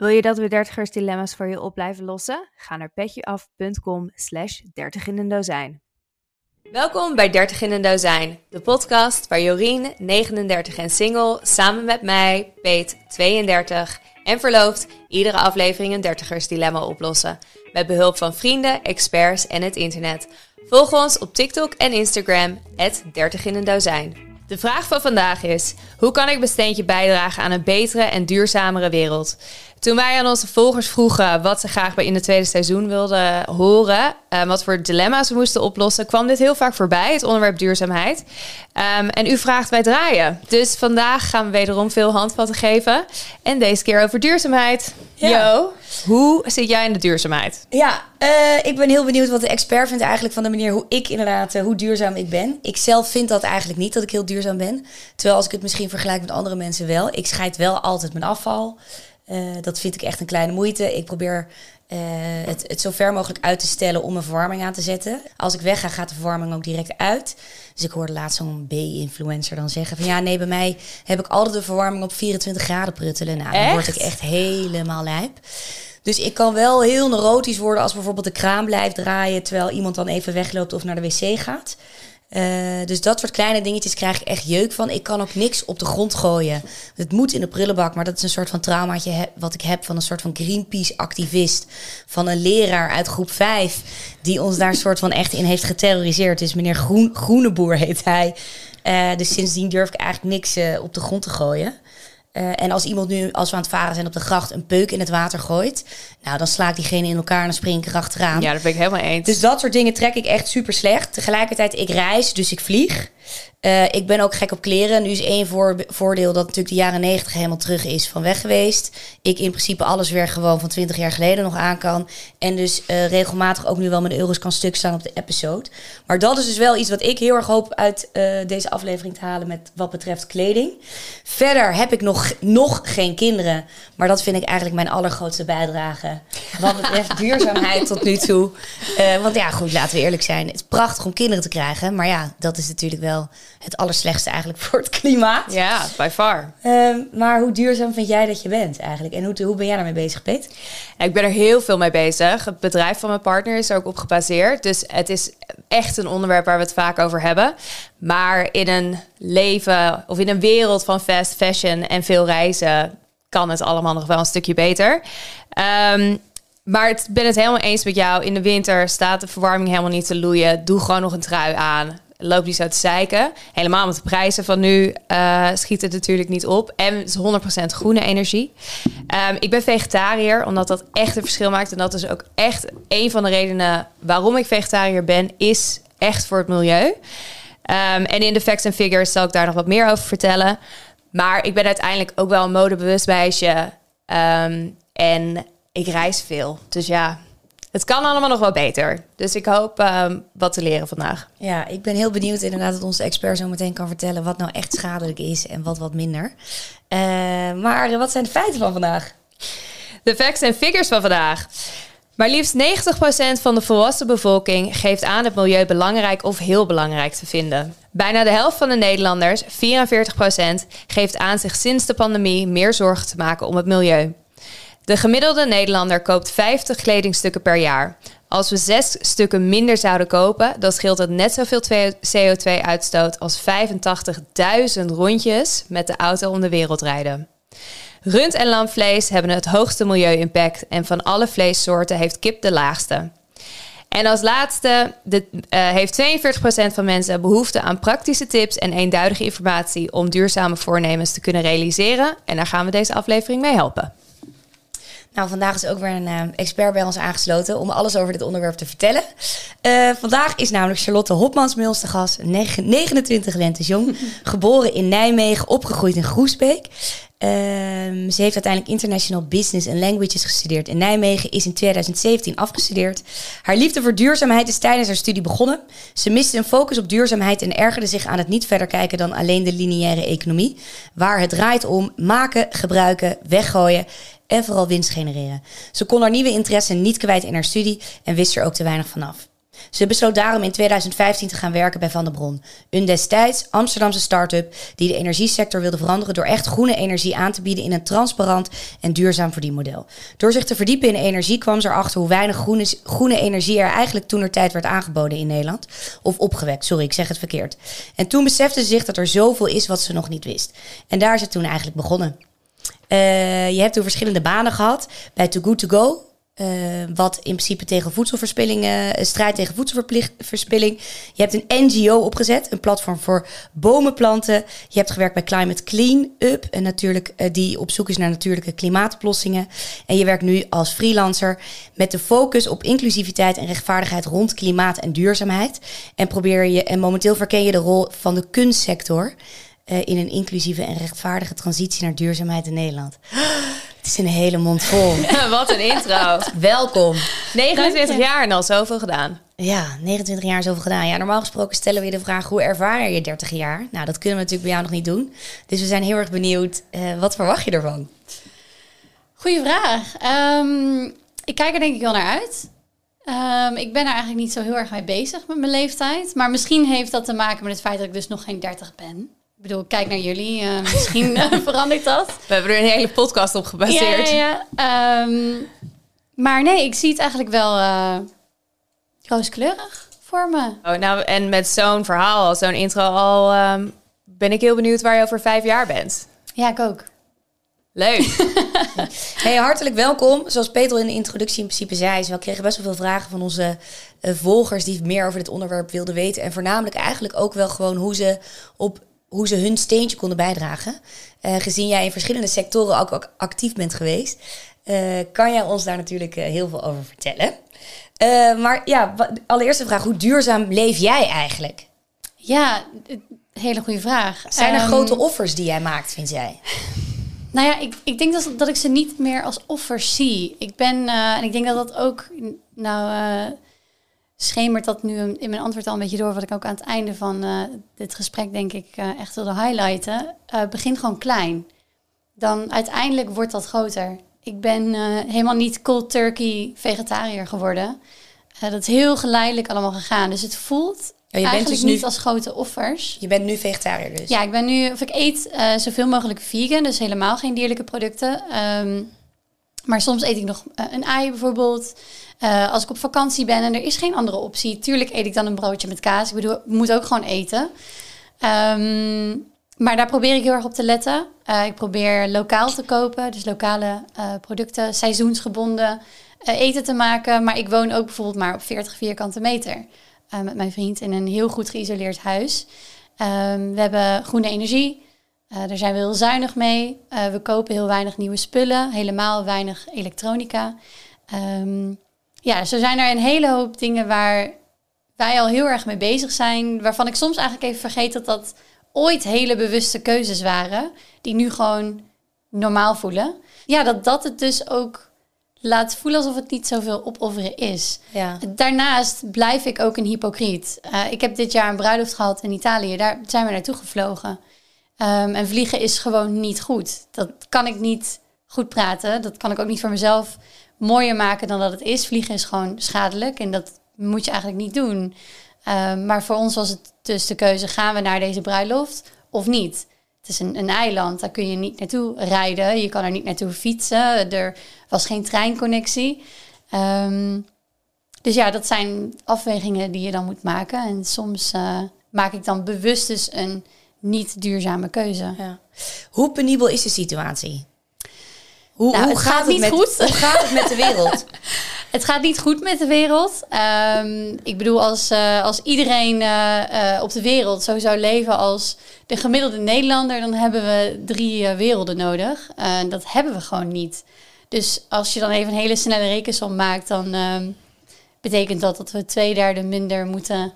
Wil je dat we dertigers dilemma's voor je op blijven lossen? Ga naar petjeaf.com slash dertig in een. Welkom bij 30 in een dozijn, de podcast waar Jorien, 39 en single, samen met mij, Peet, 32 en verloofd, iedere aflevering een dertigers dilemma oplossen. Met behulp van vrienden, experts en het internet. Volg ons op TikTok en Instagram, 30 in een dozijn. De vraag van vandaag is: hoe kan ik besteentje bijdragen aan een betere en duurzamere wereld? Toen wij aan onze volgers vroegen wat ze graag bij in het tweede seizoen wilden horen, uh, wat voor dilemma's we moesten oplossen, kwam dit heel vaak voorbij, het onderwerp duurzaamheid. Um, en u vraagt wij draaien. Dus vandaag gaan we wederom veel handvatten geven. En deze keer over duurzaamheid. Ja. Yo, hoe zit jij in de duurzaamheid? Ja, uh, ik ben heel benieuwd wat de expert vindt eigenlijk van de manier hoe ik inderdaad, uh, hoe duurzaam ik ben. Ik zelf vind dat eigenlijk niet, dat ik heel duurzaam ben. Terwijl als ik het misschien vergelijk met andere mensen wel. Ik scheid wel altijd mijn afval. Uh, dat vind ik echt een kleine moeite. Ik probeer uh, het, het zo ver mogelijk uit te stellen om een verwarming aan te zetten. Als ik wegga, gaat de verwarming ook direct uit. Dus ik hoorde laatst zo'n B-influencer dan zeggen van ja, nee, bij mij heb ik altijd de verwarming op 24 graden pruttelen. Nou, dan word ik echt helemaal lijp. Dus ik kan wel heel neurotisch worden als bijvoorbeeld de kraan blijft draaien terwijl iemand dan even wegloopt of naar de wc gaat. Uh, dus dat soort kleine dingetjes krijg ik echt jeuk van. Ik kan ook niks op de grond gooien. Het moet in de prullenbak, maar dat is een soort van traumaatje wat ik heb van een soort van Greenpeace-activist. Van een leraar uit groep 5, die ons daar een soort van echt in heeft geterroriseerd. Dus meneer Groen, Groeneboer heet hij. Uh, dus sindsdien durf ik eigenlijk niks uh, op de grond te gooien. Uh, en als iemand nu, als we aan het varen zijn op de gracht, een peuk in het water gooit, nou dan sla ik diegene in elkaar en dan spring ik erachteraan. Ja, dat ben ik helemaal eens. Dus dat soort dingen trek ik echt super slecht. Tegelijkertijd, ik reis, dus ik vlieg. Uh, ik ben ook gek op kleren. Nu is één voor, voordeel dat natuurlijk de jaren negentig helemaal terug is van weg geweest. Ik in principe alles weer gewoon van twintig jaar geleden nog aan kan. En dus uh, regelmatig ook nu wel mijn euro's kan stuk staan op de episode. Maar dat is dus wel iets wat ik heel erg hoop uit uh, deze aflevering te halen met wat betreft kleding. Verder heb ik nog, nog geen kinderen. Maar dat vind ik eigenlijk mijn allergrootste bijdrage. Wat betreft duurzaamheid tot nu toe. want ja, goed, laten we eerlijk zijn. Het is prachtig om kinderen te krijgen. Maar ja, dat is natuurlijk wel het allerslechtste eigenlijk voor het klimaat. Ja, by far. Um, maar hoe duurzaam vind jij dat je bent eigenlijk? En hoe, hoe ben jij daarmee bezig, Peet? Ja, ik ben er heel veel mee bezig. Het bedrijf van mijn partner is er ook op gebaseerd. Dus het is echt een onderwerp waar we het vaak over hebben. Maar in een leven of in een wereld van fast fashion en veel reizen kan het allemaal nog wel een stukje beter. Um, maar ik ben het helemaal eens met jou. In de winter staat de verwarming helemaal niet te loeien. Doe gewoon nog een trui aan loop niet zo te zeiken. Helemaal met de prijzen van nu uh, schiet het natuurlijk niet op. En het is 100% groene energie. Um, ik ben vegetariër, omdat dat echt een verschil maakt. En dat is ook echt een van de redenen waarom ik vegetariër ben, is echt voor het milieu. Um, en in de facts and figures zal ik daar nog wat meer over vertellen. Maar ik ben uiteindelijk ook wel een modebewust meisje. Um, en ik reis veel. Dus ja, het kan allemaal nog wel beter. Dus ik hoop uh, wat te leren vandaag. Ja, ik ben heel benieuwd inderdaad dat onze expert zo meteen kan vertellen wat nou echt schadelijk is en wat wat minder. Uh, maar wat zijn de feiten van vandaag? De facts en figures van vandaag. Maar liefst 90% van de volwassen bevolking geeft aan het milieu belangrijk of heel belangrijk te vinden. Bijna de helft van de Nederlanders, 44%, geeft aan zich sinds de pandemie meer zorgen te maken om het milieu. De gemiddelde Nederlander koopt 50 kledingstukken per jaar. Als we zes stukken minder zouden kopen, dan scheelt het net zoveel CO2-uitstoot als 85.000 rondjes met de auto om de wereld rijden. Rund- en lamvlees hebben het hoogste milieu-impact en van alle vleessoorten heeft kip de laagste. En als laatste de, uh, heeft 42% van mensen behoefte aan praktische tips en eenduidige informatie om duurzame voornemens te kunnen realiseren. En daar gaan we deze aflevering mee helpen. Nou, vandaag is ook weer een uh, expert bij ons aangesloten om alles over dit onderwerp te vertellen. Uh, vandaag is namelijk Charlotte Hopmans bij ons te gast, 29 lentes jong, geboren in Nijmegen, opgegroeid in Groesbeek. Uh, ze heeft uiteindelijk International Business and Languages gestudeerd in Nijmegen, is in 2017 afgestudeerd. Haar liefde voor duurzaamheid is tijdens haar studie begonnen. Ze miste een focus op duurzaamheid en ergerde zich aan het niet verder kijken dan alleen de lineaire economie, waar het draait om maken, gebruiken, weggooien en vooral winst genereren. Ze kon haar nieuwe interesse niet kwijt in haar studie en wist er ook te weinig vanaf. Ze besloot daarom in 2015 te gaan werken bij Van der Bron. Een destijds Amsterdamse start-up die de energiesector wilde veranderen door echt groene energie aan te bieden in een transparant en duurzaam verdienmodel. Door zich te verdiepen in energie kwam ze erachter hoe weinig groene, energie er eigenlijk toen er tijd werd aangeboden in Nederland. Of opgewekt, sorry, ik zeg het verkeerd. En toen besefte ze zich dat er zoveel is wat ze nog niet wist. En daar is het toen eigenlijk begonnen. Uh, je hebt toen verschillende banen gehad bij Too Good To Go. Uh, wat in principe tegen voedselverspilling, uh, strijd tegen voedselverspilling. Je hebt een NGO opgezet, een platform voor bomenplanten. Je hebt gewerkt bij Climate Clean Up, natuurlijk uh, die op zoek is naar natuurlijke klimaatoplossingen. En je werkt nu als freelancer met de focus op inclusiviteit en rechtvaardigheid rond klimaat en duurzaamheid. En probeer je en momenteel verken je de rol van de kunstsector in een inclusieve en rechtvaardige transitie naar duurzaamheid in Nederland. Het is een hele mond vol. Wat een intro. Welkom. 29 jaar en al zoveel gedaan. Ja, 29 jaar zoveel gedaan. Ja, normaal gesproken stellen we je de vraag: hoe ervaar je 30 jaar? Nou, dat kunnen we natuurlijk bij jou nog niet doen. Dus we zijn heel erg benieuwd. Uh, wat verwacht je ervan? Goeie vraag. Um, ik kijk er denk ik wel naar uit. Um, ik ben er eigenlijk niet zo heel erg mee bezig met mijn leeftijd. Maar misschien heeft dat te maken met het feit dat ik dus nog geen 30 ben. Ik bedoel, kijk naar jullie. Uh, misschien uh, verandert dat. We hebben er een hele podcast op gebaseerd. Ja, ja. Um, maar nee, ik zie het eigenlijk wel uh, rooskleurig voor me. Oh, nou, en met zo'n verhaal, zo'n intro al, um, ben ik heel benieuwd waar je over vijf jaar bent. Ja, ik ook. Leuk. hey, hartelijk welkom. Zoals Peter in de introductie in principe zei, we kregen best wel veel vragen van onze uh, volgers die meer over dit onderwerp wilden weten. En voornamelijk eigenlijk ook wel gewoon hoe ze op hoe ze hun steentje konden bijdragen. Uh, gezien jij in verschillende sectoren ook, ook actief bent geweest, uh, kan jij ons daar natuurlijk uh, heel veel over vertellen. maar ja, allereerst de vraag: hoe duurzaam leef jij eigenlijk? Ja, hele goede vraag. Zijn er um, grote offers die jij maakt, vind jij? Nou ja, ik, ik denk dat, dat ik ze niet meer als offers zie. Ik ben, en ik denk dat dat ook, nou schemert dat nu in mijn antwoord al een beetje door, wat ik ook aan het einde van uh, dit gesprek denk ik uh, echt wilde highlighten. Uh, begin gewoon klein. Dan uiteindelijk wordt dat groter. Ik ben helemaal niet cold turkey vegetariër geworden. dat is heel geleidelijk allemaal gegaan. Dus het voelt bent dus niet nu, als grote offers. Je bent nu vegetariër dus? Ja, ik ben nu, of ik eet zoveel mogelijk vegan, dus helemaal geen dierlijke producten. Um, maar soms eet ik nog een ei bijvoorbeeld. Uh, als ik op vakantie ben en er is geen andere optie, tuurlijk eet ik dan een broodje met kaas. Ik bedoel, ik moet ook gewoon eten. Um, maar daar probeer ik heel erg op te letten. Uh, ik probeer lokaal te kopen, dus lokale uh, producten, seizoensgebonden eten te maken. Maar ik woon ook bijvoorbeeld maar op 40 vierkante meter met mijn vriend in een heel goed geïsoleerd huis. Um, we hebben groene energie. daar zijn we heel zuinig mee. we kopen heel weinig nieuwe spullen, helemaal weinig elektronica. Um, ja, zo zijn er een hele hoop dingen waar wij al heel erg mee bezig zijn. Waarvan ik soms eigenlijk even vergeet dat dat ooit hele bewuste keuzes waren. Die nu gewoon normaal voelen. Ja, dat dat het dus ook laat voelen alsof het niet zoveel opofferen is. Ja. Daarnaast blijf ik ook een hypocriet. Uh, ik heb dit jaar een bruiloft gehad in Italië. Daar zijn we naartoe gevlogen. Um, en vliegen is gewoon niet goed. Dat kan ik niet goed praten. Dat kan ik ook niet voor mezelf mooier maken dan dat het is. Vliegen is gewoon schadelijk en dat moet je eigenlijk niet doen. Uh, maar voor ons was het dus de keuze: gaan we naar deze bruiloft of niet? Het is een, een eiland, daar kun je niet naartoe rijden. Je kan er niet naartoe fietsen. Er was geen treinconnectie. Um, dus ja, dat zijn afwegingen die je dan moet maken. En soms uh, maak ik dan bewust dus een niet duurzame keuze. Ja. Hoe penibel is de situatie? Hoe, nou, hoe het gaat, gaat het niet met, goed. Hoe gaat het met de wereld? het gaat niet goed met de wereld. Um, ik bedoel, als, uh, als iedereen uh, uh, op de wereld zo zou leven als de gemiddelde Nederlander, dan hebben we drie werelden nodig. dat hebben we gewoon niet. Dus als je dan even een hele snelle rekensom maakt, dan um, betekent dat dat we twee derde minder moeten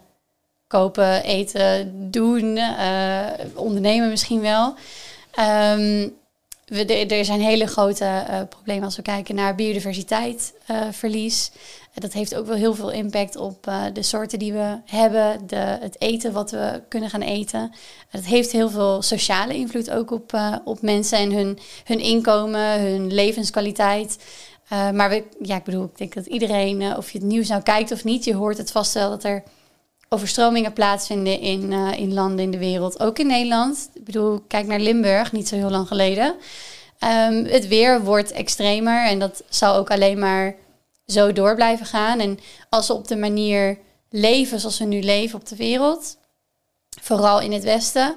kopen, eten, doen, ondernemen misschien wel. Um, we, er zijn hele grote uh, problemen als we kijken naar biodiversiteitsverlies. Uh, dat heeft ook wel heel veel impact op de soorten die we hebben, de, het eten wat we kunnen gaan eten. Het heeft heel veel sociale invloed ook op, op mensen en hun, hun inkomen, hun levenskwaliteit. Maar we, ja, ik bedoel, ik denk dat iedereen, of je het nieuws nou kijkt of niet, je hoort het vast wel dat er overstromingen plaatsvinden in, uh, in landen in de wereld, ook in Nederland. Ik bedoel, kijk naar Limburg, niet zo heel lang geleden. Um, het weer wordt extremer en dat zal ook alleen maar zo door blijven gaan. En als we op de manier leven zoals we nu leven op de wereld, vooral in het Westen,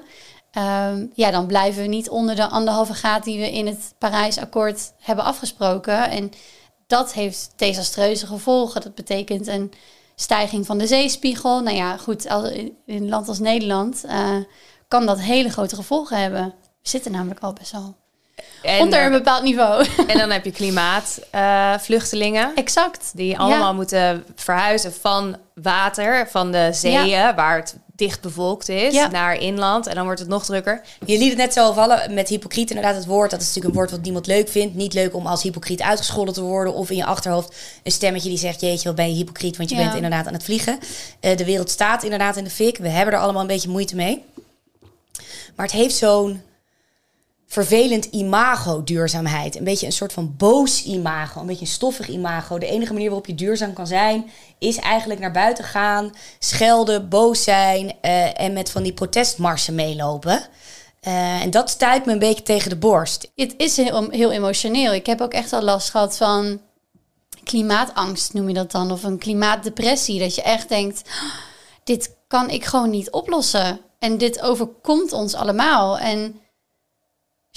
um, ja, dan blijven we niet onder de anderhalve graad die we in het Parijsakkoord hebben afgesproken. En dat heeft desastreuze gevolgen. Dat betekent een stijging van de zeespiegel. Nou ja, goed, in een land als Nederland uh, kan dat hele grote gevolgen hebben. We zitten namelijk al best wel en, onder een bepaald niveau. En dan heb je klimaatvluchtelingen. Uh, exact. Die allemaal ja. moeten verhuizen van water, van de zeeën, ja. waar het dicht bevolkt is, ja. naar inland. En dan wordt het nog drukker. Je liet het net zo vallen met hypocriet. Inderdaad, het woord, dat is natuurlijk een woord wat niemand leuk vindt. Niet leuk om als hypocriet uitgescholden te worden. Of in je achterhoofd een stemmetje die zegt... jeetje, wat ben je hypocriet, want je bent inderdaad aan het vliegen. Uh, de wereld staat inderdaad in de fik. We hebben er allemaal een beetje moeite mee. Maar het heeft zo'n vervelend imago duurzaamheid. Een beetje een soort van boos imago, een beetje een stoffig imago. De enige manier waarop je duurzaam kan zijn, is eigenlijk naar buiten gaan, schelden, boos zijn uh, en met van die protestmarsen meelopen. Uh, en dat stuit me een beetje tegen de borst. Het is heel, heel emotioneel. Ik heb ook echt al last gehad van klimaatangst, noem je dat dan, of een klimaatdepressie. Dat je echt denkt, oh, dit kan ik gewoon niet oplossen. En dit overkomt ons allemaal. En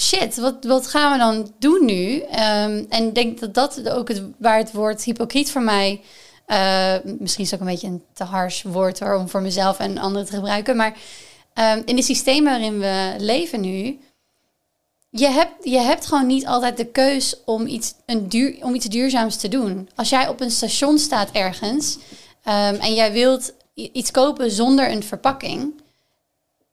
shit, wat, wat gaan we dan doen nu? Um, en ik denk dat dat ook het, waar het woord hypocriet voor mij... Uh, misschien is ook een beetje een te hars woord hoor, om voor mezelf en anderen te gebruiken. Maar um, in de systemen waarin we leven nu... Je hebt, je hebt gewoon niet altijd de keus om iets, een om iets duurzaams te doen. Als jij op een station staat ergens um, en jij wilt iets kopen zonder een verpakking,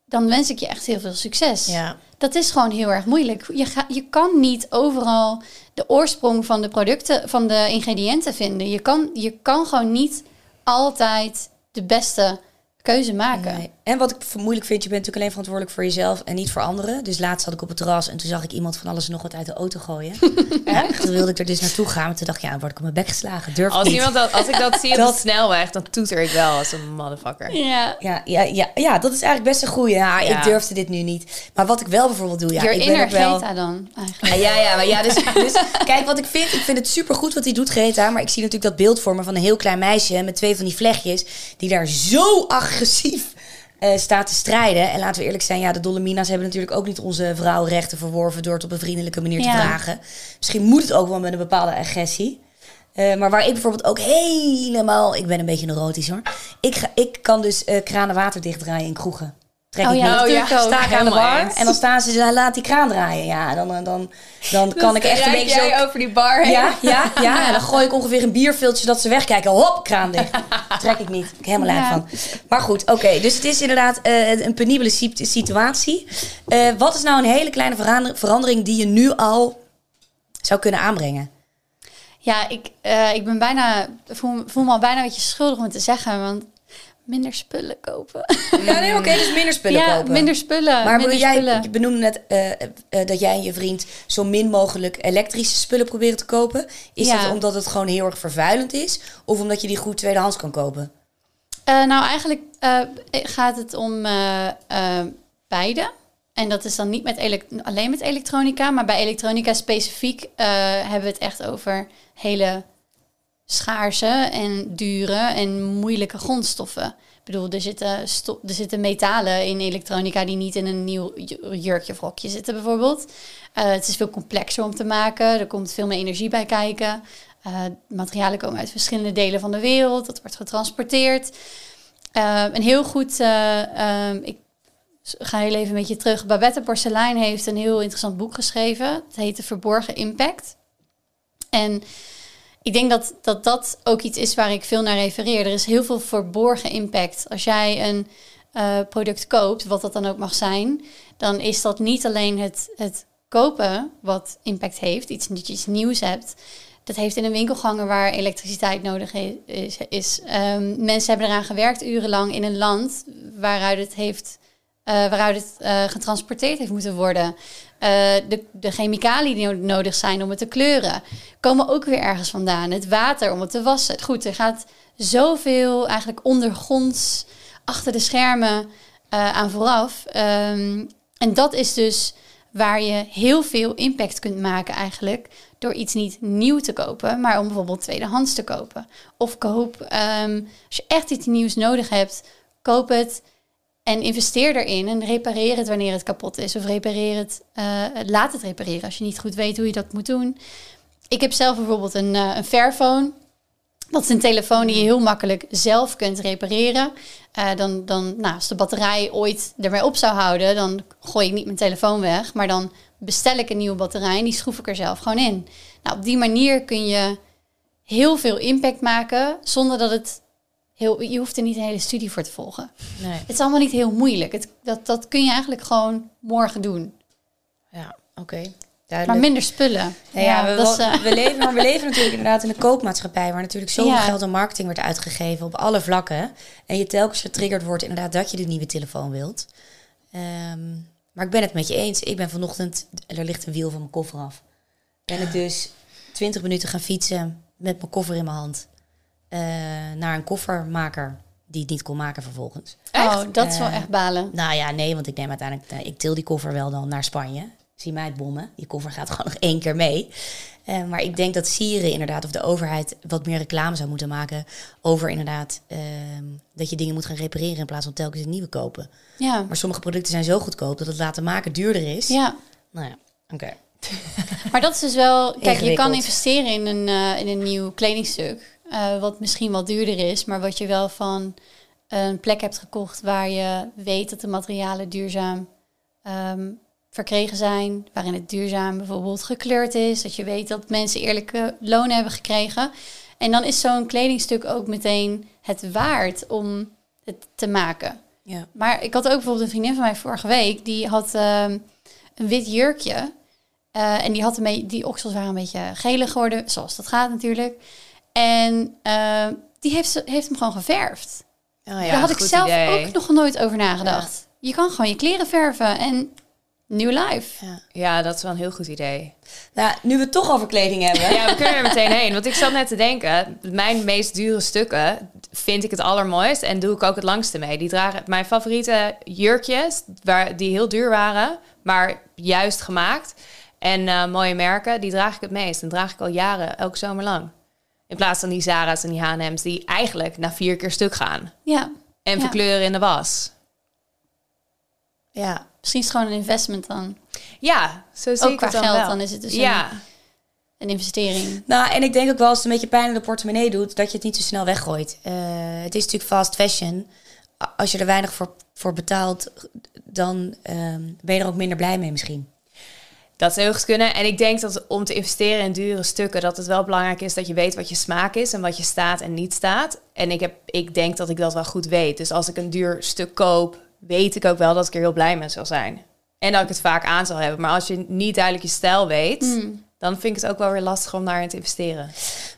dan wens ik je echt heel veel succes. Ja dat is gewoon heel erg moeilijk. Je, ga, je kan niet overal de oorsprong van de producten, van de ingrediënten vinden. Je kan, je kan gewoon niet altijd de beste keuze maken. Nee. En wat ik moeilijk vind, je bent natuurlijk alleen verantwoordelijk voor jezelf en niet voor anderen. Dus laatst zat ik op het terras en toen zag ik iemand van alles en nog wat uit de auto gooien. ja. Toen wilde ik er dus naartoe gaan. Maar toen dacht ik, ja, dan word ik op mijn bek geslagen. Durf als, niet. Iemand dat, als ik dat zie op de snelweg, dan toeter ik wel als een motherfucker. Ja, ja, ja, ja, ja dat is eigenlijk best een goeie. Ja, ik durfde dit nu niet. Maar wat ik wel bijvoorbeeld doe, ja, Your ik ben ook wel... Greta dan, eigenlijk. Ja, ja, ja, maar ja dus, dus kijk wat ik vind. Ik vind het supergoed wat hij doet, Greta. Maar ik zie natuurlijk dat beeld voor me van een heel klein meisje met twee van die vlechtjes. Die daar zo agressief uh, staat te strijden. En laten we eerlijk zijn, ja, de Dolomina's hebben natuurlijk ook niet onze vrouwenrechten verworven door het op een vriendelijke manier te vragen. Misschien moet het ook wel met een bepaalde agressie. Uh, maar waar ik bijvoorbeeld ook helemaal, ik ben een beetje neurotisch hoor. Ik, ga, ik kan dus uh, kranen water dichtdraaien in kroegen. Trek oh, ik ja. Oh, ja, sta ik aan de bar en dan staan ze, laat die kraan draaien. Ja, dan, dan, dan, dan kan ik echt een beetje jij zo... over die bar heen. Ja, ja, ja. En dan gooi ik ongeveer een bierviltje dat ze wegkijken. Hop, kraan dicht. Trek ik niet. Ik helemaal ja. van. Maar goed, oké. Dus het is inderdaad uh, een penibele situatie. Uh, wat is nou een hele kleine verandering die je nu al zou kunnen aanbrengen? Ja, ik, uh, ik ben bijna, voel, voel me al bijna een beetje schuldig om te zeggen. Want minder spullen kopen. Ja, nee, oké, okay, dus minder spullen ja, kopen. minder spullen. Maar minder jij spullen. je benoemde net uh, uh, dat jij en je vriend zo min mogelijk elektrische spullen proberen te kopen. Is Ja. dat omdat het gewoon heel erg vervuilend is? Of omdat je die goed tweedehands kan kopen? Eh, nou, eigenlijk eh, gaat het om eh, eh, beide. En dat is dan niet met alleen met elektronica, maar bij elektronica specifiek eh, hebben we het echt over hele schaarse en dure en moeilijke grondstoffen. Ik bedoel, er zitten, er zitten metalen in elektronica die niet in een nieuw ju- jurkje of rokje zitten bijvoorbeeld. Eh, het is veel complexer om te maken, er komt veel meer energie bij kijken. Eh, materialen komen uit verschillende delen van de wereld, dat wordt getransporteerd. Uh, een heel goed, um, ik ga heel even een beetje terug. Babette Porcelein heeft een heel interessant boek geschreven. Het heet De Verborgen Impact. En ik denk dat, dat dat ook iets is waar ik veel naar refereer. Er is heel veel verborgen impact. Als jij een uh, product koopt, wat dat dan ook mag zijn, dan is dat niet alleen het, het kopen wat impact heeft, iets dat je iets nieuws hebt. Dat heeft in een winkelganger waar elektriciteit nodig is. is. Um, mensen hebben eraan gewerkt urenlang in een land waaruit het heeft. Uh, waaruit het uh, getransporteerd heeft moeten worden. Eh, de, de chemicaliën die nodig zijn om het te kleuren, komen ook weer ergens vandaan. Het water om het te wassen. Goed, er gaat zoveel eigenlijk ondergronds, achter de schermen aan vooraf. Ehm, en dat is dus waar je heel veel impact kunt maken eigenlijk door iets niet nieuw te kopen, maar om bijvoorbeeld tweedehands te kopen. Of koop, ehm, als je echt iets nieuws nodig hebt, koop het en investeer erin en repareer het wanneer het kapot is. Of repareer het, uh, laat het repareren als je niet goed weet hoe je dat moet doen. Ik heb zelf bijvoorbeeld een, uh, een Fairphone. Dat is een telefoon die je heel makkelijk zelf kunt repareren. Uh, dan, dan, nou, als de batterij ooit ermee op zou houden, dan gooi ik niet mijn telefoon weg. Maar dan bestel ik een nieuwe batterij en die schroef ik er zelf gewoon in. Nou, op die manier kun je heel veel impact maken zonder dat het heel. Je hoeft er niet een hele studie voor te volgen. Nee. Het is allemaal niet heel moeilijk. Het, dat, dat kun je eigenlijk gewoon morgen doen. Ja, oké. Maar minder spullen. Ja, we, dat is, uh... we, leven, maar we leven natuurlijk inderdaad in een koopmaatschappij... waar natuurlijk zoveel ja. geld aan marketing wordt uitgegeven op alle vlakken. En je telkens getriggerd wordt inderdaad dat je de nieuwe telefoon wilt. Um, maar ik ben het met je eens. Ik ben vanochtend, er ligt een wiel van mijn koffer af. Ben ik dus 20 minuten gaan fietsen met mijn koffer in mijn hand. Uh, naar een koffermaker die het niet kon maken vervolgens. Oh, dat is wel echt balen. Nou ja, nee, want ik neem uiteindelijk, uh, ik til die koffer wel dan naar Spanje zie mij het bommen. Die koffer gaat gewoon nog één keer mee. Uh, maar ik denk dat Sieren inderdaad, of de overheid, wat meer reclame zou moeten maken over inderdaad uh, dat je dingen moet gaan repareren in plaats van telkens een nieuwe kopen. Ja. Maar sommige producten zijn zo goedkoop dat het laten maken duurder is. Ja. Nou ja, oké. maar dat is dus wel, kijk, je kan investeren in een, uh, in een nieuw kledingstuk, wat misschien wat duurder is, maar wat je wel van een plek hebt gekocht waar je weet dat de materialen duurzaam um, verkregen zijn, waarin het duurzaam bijvoorbeeld gekleurd is, dat je weet dat mensen eerlijke lonen hebben gekregen. En dan is zo'n kledingstuk ook meteen het waard om het te maken. Ja. Maar ik had ook bijvoorbeeld een vriendin van mij vorige week, die had uh, een wit jurkje. Uh, en die, had ermee, die oksels waren een beetje gelig geworden, zoals dat gaat natuurlijk. En uh, die heeft, heeft hem gewoon geverfd. Oh ja, Daar had ik zelf idee. ook nog nooit over nagedacht. Ja. Je kan gewoon je kleren verven. En New life. Ja. ja. dat is wel een heel goed idee. Nou, nu we het toch over kleding hebben. Ja, we kunnen er meteen heen. Want ik zat net te denken, mijn meest dure stukken vind ik het allermooist en doe ik ook het langste mee. Die dragen mijn favoriete jurkjes, waar, die heel duur waren, maar juist gemaakt. En uh, mooie merken, die draag ik het meest. En draag ik al jaren, elke zomer lang. In plaats van die Zara's en die H&M's die eigenlijk na vier keer stuk gaan. Ja. En verkleuren in de was. Ja, misschien is het gewoon een investment dan. Ja, zo zie ook ik qua het dan geld, wel. dan is het dus ja. een, een, investering. Nou, en ik denk ook wel als het een beetje pijn in de portemonnee doet, dat je het niet zo snel weggooit. Uh, het is natuurlijk fast fashion. Als je er weinig voor, voor betaalt, dan um, ben je er ook minder blij mee misschien. Dat zou heel goed kunnen. En ik denk dat om te investeren in dure stukken, dat het wel belangrijk is dat je weet wat je smaak is en wat je staat en niet staat. En ik, heb, ik denk dat ik dat wel goed weet. Dus als ik een duur stuk koop, weet ik ook wel dat ik er heel blij mee zal zijn. En dat ik het vaak aan zal hebben. Maar als je niet duidelijk je stijl weet, mm. dan vind ik het ook wel weer lastig om daarin te investeren.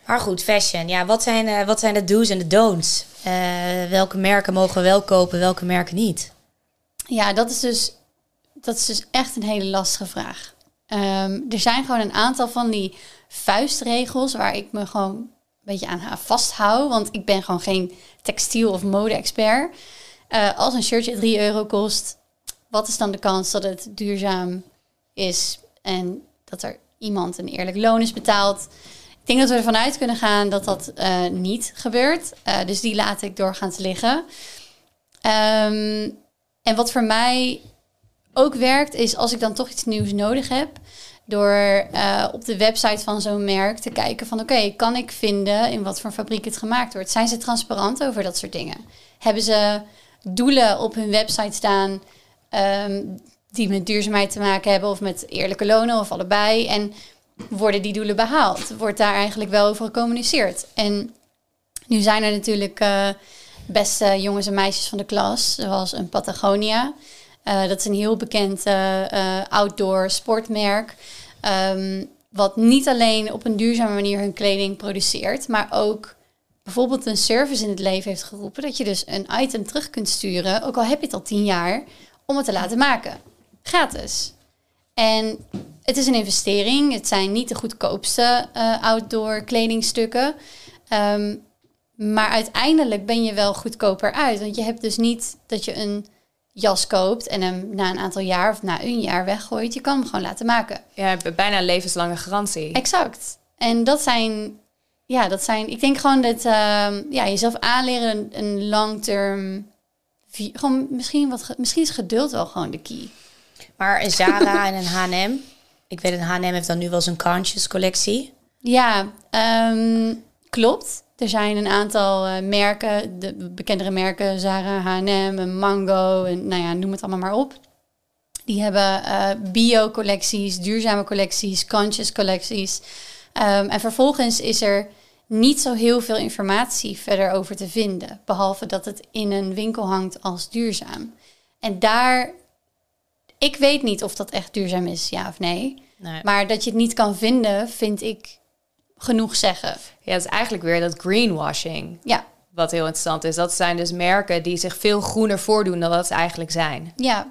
Maar goed, fashion. Ja, wat zijn, uh, wat zijn de do's en de don'ts? Uh, welke merken mogen we wel kopen, welke merken niet? Ja, dat is dus, dat is dus echt een hele lastige vraag. Um, er zijn gewoon een aantal van die vuistregels waar ik me gewoon een beetje aan vasthoud. Want ik ben gewoon geen textiel- of mode-expert. Uh, als een shirtje 3 euro kost, wat is dan de kans dat het duurzaam is en dat er iemand een eerlijk loon is betaald? Ik denk dat we ervan uit kunnen gaan dat dat uh, niet gebeurt. Uh, dus die laat ik doorgaans liggen. Um, en wat voor mij ook werkt, is als ik dan toch iets nieuws nodig heb, door uh, op de website van zo'n merk te kijken van oké, kan ik vinden in wat voor fabriek het gemaakt wordt? Zijn ze transparant over dat soort dingen? Hebben ze doelen op hun website staan um, die met duurzaamheid te maken hebben of met eerlijke lonen of allebei. En worden die doelen behaald? Wordt daar eigenlijk wel over gecommuniceerd? En nu zijn er natuurlijk uh, beste jongens en meisjes van de klas, zoals een Patagonia. Uh, dat is een heel bekend uh, outdoor sportmerk. Um, wat niet alleen op een duurzame manier hun kleding produceert, maar ook bijvoorbeeld een service in het leven heeft geroepen. Dat je dus een item terug kunt sturen, ook al heb je het al tien jaar, om het te laten maken. Gratis. En het is een investering. Het zijn niet de goedkoopste eh, outdoor kledingstukken. Ehm, maar uiteindelijk ben je wel goedkoper uit. Want je hebt dus niet dat je een jas koopt en hem na een aantal jaar of na een jaar weggooit. Je kan hem gewoon laten maken. Ja, bijna een levenslange garantie. Exact. En dat zijn, ja, dat zijn, ik denk gewoon dat ehm, ja, jezelf aanleren een, een long-term, gewoon misschien wat, misschien is geduld wel gewoon de key. Maar een Zara en een H&M. Ik weet dat H&M heeft dan nu wel zijn conscious collectie. Ja, ehm, klopt. Er zijn een aantal eh, merken, de bekendere merken, Zara, H&M, en Mango en nou ja, noem het allemaal maar op. Die hebben eh, bio-collecties, duurzame collecties, conscious collecties. Ehm, en vervolgens is er niet zo heel veel informatie verder over te vinden, behalve dat het in een winkel hangt als duurzaam. En daar, ik weet niet of dat echt duurzaam is, ja of nee. Nee. Maar dat je het niet kan vinden, vind ik genoeg zeggen. Ja, het is eigenlijk weer dat greenwashing. Ja, Wat heel interessant is. Dat zijn dus merken die zich veel groener voordoen dan dat ze eigenlijk zijn. ja.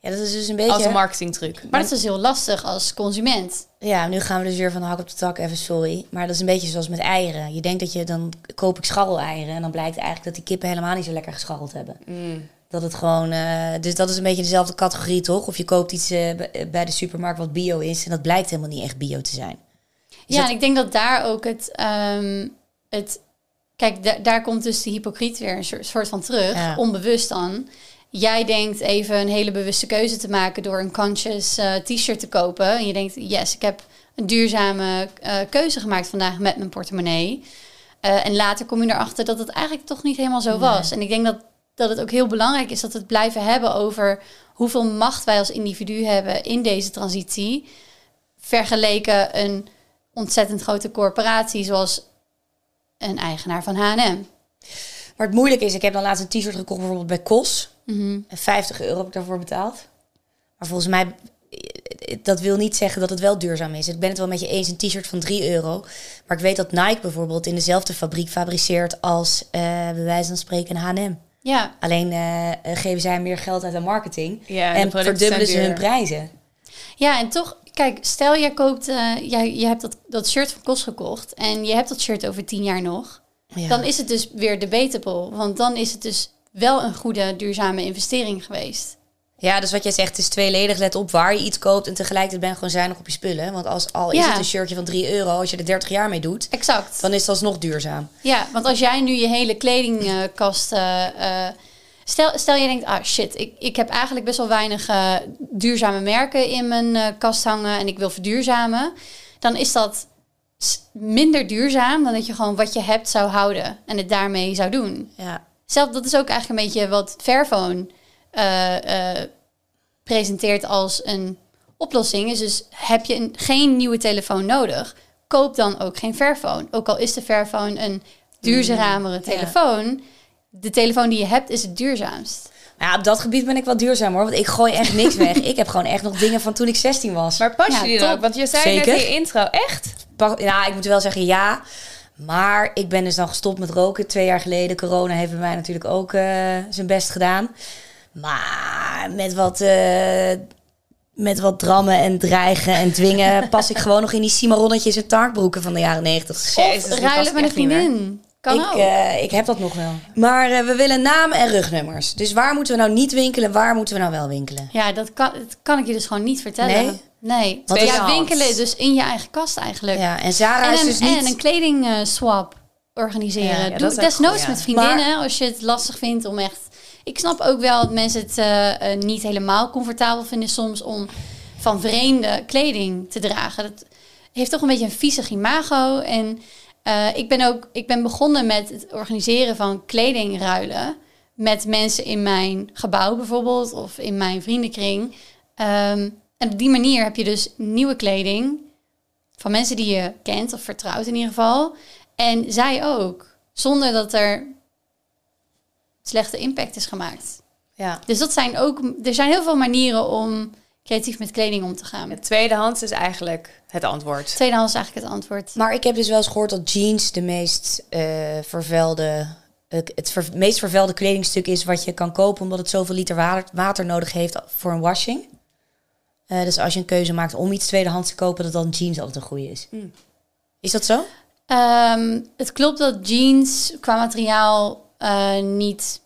Ja, dat is dus een beetje... Als een marketingtruc. Maar dat is heel lastig als consument. Ja, nu gaan we dus weer van de hak op de tak, even sorry. Maar dat is een beetje zoals met eieren. Je denkt dat je, dan koop ik scharreleieren. En dan blijkt eigenlijk dat die kippen helemaal niet zo lekker gescharreld hebben. Mm. Dat het gewoon, eh, dus dat is een beetje dezelfde categorie, toch? Of je koopt iets eh, bij de supermarkt wat bio is. En dat blijkt helemaal niet echt bio te zijn. Ja, en ik denk dat daar ook het... ehm, het kijk, da- daar komt dus de hypocriet weer een soort, van terug. Ja. Onbewust dan. Jij denkt even een hele bewuste keuze te maken... door een conscious eh, t-shirt te kopen. En je denkt, yes, ik heb een duurzame eh, keuze gemaakt vandaag met mijn portemonnee. Eh, en later kom je erachter dat het eigenlijk toch niet helemaal zo was. En ik denk dat, dat het ook heel belangrijk is dat we het blijven hebben over hoeveel macht wij als individu hebben in deze transitie. Vergeleken een ontzettend grote corporatie zoals een eigenaar van H&M. Maar het moeilijke is, ik heb dan laatst een t-shirt gekocht bijvoorbeeld bij Kos. Mhm. En 50 euro heb ik daarvoor betaald. Maar volgens mij, dat wil niet zeggen dat het wel duurzaam is. Ik ben het wel met je eens, een t-shirt van 3 euro. Maar ik weet dat Nike bijvoorbeeld in dezelfde fabriek fabriceert als, eh bij wijze van spreken, H&M. Ja, Alleen eh, geven zij meer geld uit aan marketing. Ja, en producten verdubbelen ze hun prijzen. ja, en toch, kijk, stel jij koopt, eh, jij, je hebt dat, dat shirt van Kos gekocht en je hebt dat shirt over tien jaar nog. Ja. Dan is het dus weer debatable, want dan is het dus wel een goede duurzame investering geweest. Ja, dus wat jij zegt, is tweeledig. Let op waar je iets koopt en tegelijkertijd ben gewoon zuinig op je spullen. Want als al is het een shirtje van 3 euro, als je er 30 jaar mee doet, Exact. dan is het alsnog duurzaam. Ja, want als jij nu je hele kledingkast. eh, eh, stel, stel je denkt, ah shit, ik, ik heb eigenlijk best wel weinig eh, duurzame merken in mijn eh, kast hangen en ik wil verduurzamen. Dan is dat minder duurzaam dan dat je gewoon wat je hebt zou houden en het daarmee zou doen. Ja. Zelf, dat is ook eigenlijk een beetje wat Fairphone eh, presenteert als een oplossing. Is dus heb je een, geen nieuwe telefoon nodig, koop dan ook geen Fairphone. Ook al is de Fairphone een duurzamere telefoon, de telefoon die je hebt is het duurzaamst. Maar ja, op dat gebied ben ik wel duurzaam hoor. Want ik gooi echt niks weg. Ik heb gewoon echt nog dingen van toen ik 16 was. Maar pas Ja, je die dan ook? Want je zei Zeker. net in je intro, echt? Pa- Ja, ik moet wel zeggen ja. Maar ik ben dus dan gestopt met roken twee jaar geleden. Corona heeft bij mij natuurlijk ook eh, zijn best gedaan. Maar met wat, eh, met wat drammen en dreigen en dwingen... pas ik gewoon nog in die cimarronnetjes en tankbroeken van de jaren negentig. Of ruilen met een vriendin. Kan ik, ook. eh, ik heb dat nog wel. Maar eh, we willen namen en rugnummers. Dus waar moeten we nou niet winkelen? Waar moeten we nou wel winkelen? ja, dat kan, dat kan ik je dus gewoon niet vertellen. Nee? Nee. Wat ja, is- winkelen dus in je eigen kast eigenlijk. Ja, en Zara En is een, dus niet... en een kleding-swap organiseren. Ja, ja, Doe dat is desnoods goed, met vriendinnen als je het lastig vindt om echt... Ik snap ook wel dat mensen het eh, niet helemaal comfortabel vinden soms om van vreemde kleding te dragen. Dat heeft toch een beetje een viezig imago. En eh, ik, ben ook, ik ben begonnen met het organiseren van kledingruilen met mensen in mijn gebouw bijvoorbeeld of in mijn vriendenkring. Ehm, en op die manier heb je dus nieuwe kleding van mensen die je kent of vertrouwt in ieder geval. En zij ook, zonder dat er slechte impact is gemaakt. Ja. Dus dat zijn ook, er zijn heel veel manieren om creatief met kleding om te gaan. Het tweedehands is eigenlijk het antwoord. Tweedehands is eigenlijk het antwoord. Maar ik heb dus wel eens gehoord dat jeans de meest eh vervuilde, het ver- meest vervuilde kledingstuk is wat je kan kopen, omdat het zoveel liter water, water nodig heeft voor een washing. Eh, dus als je een keuze maakt om iets tweedehands te kopen, dat dan jeans altijd een goede is. Mm. Is dat zo? Ehm, het klopt dat jeans qua materiaal eh, niet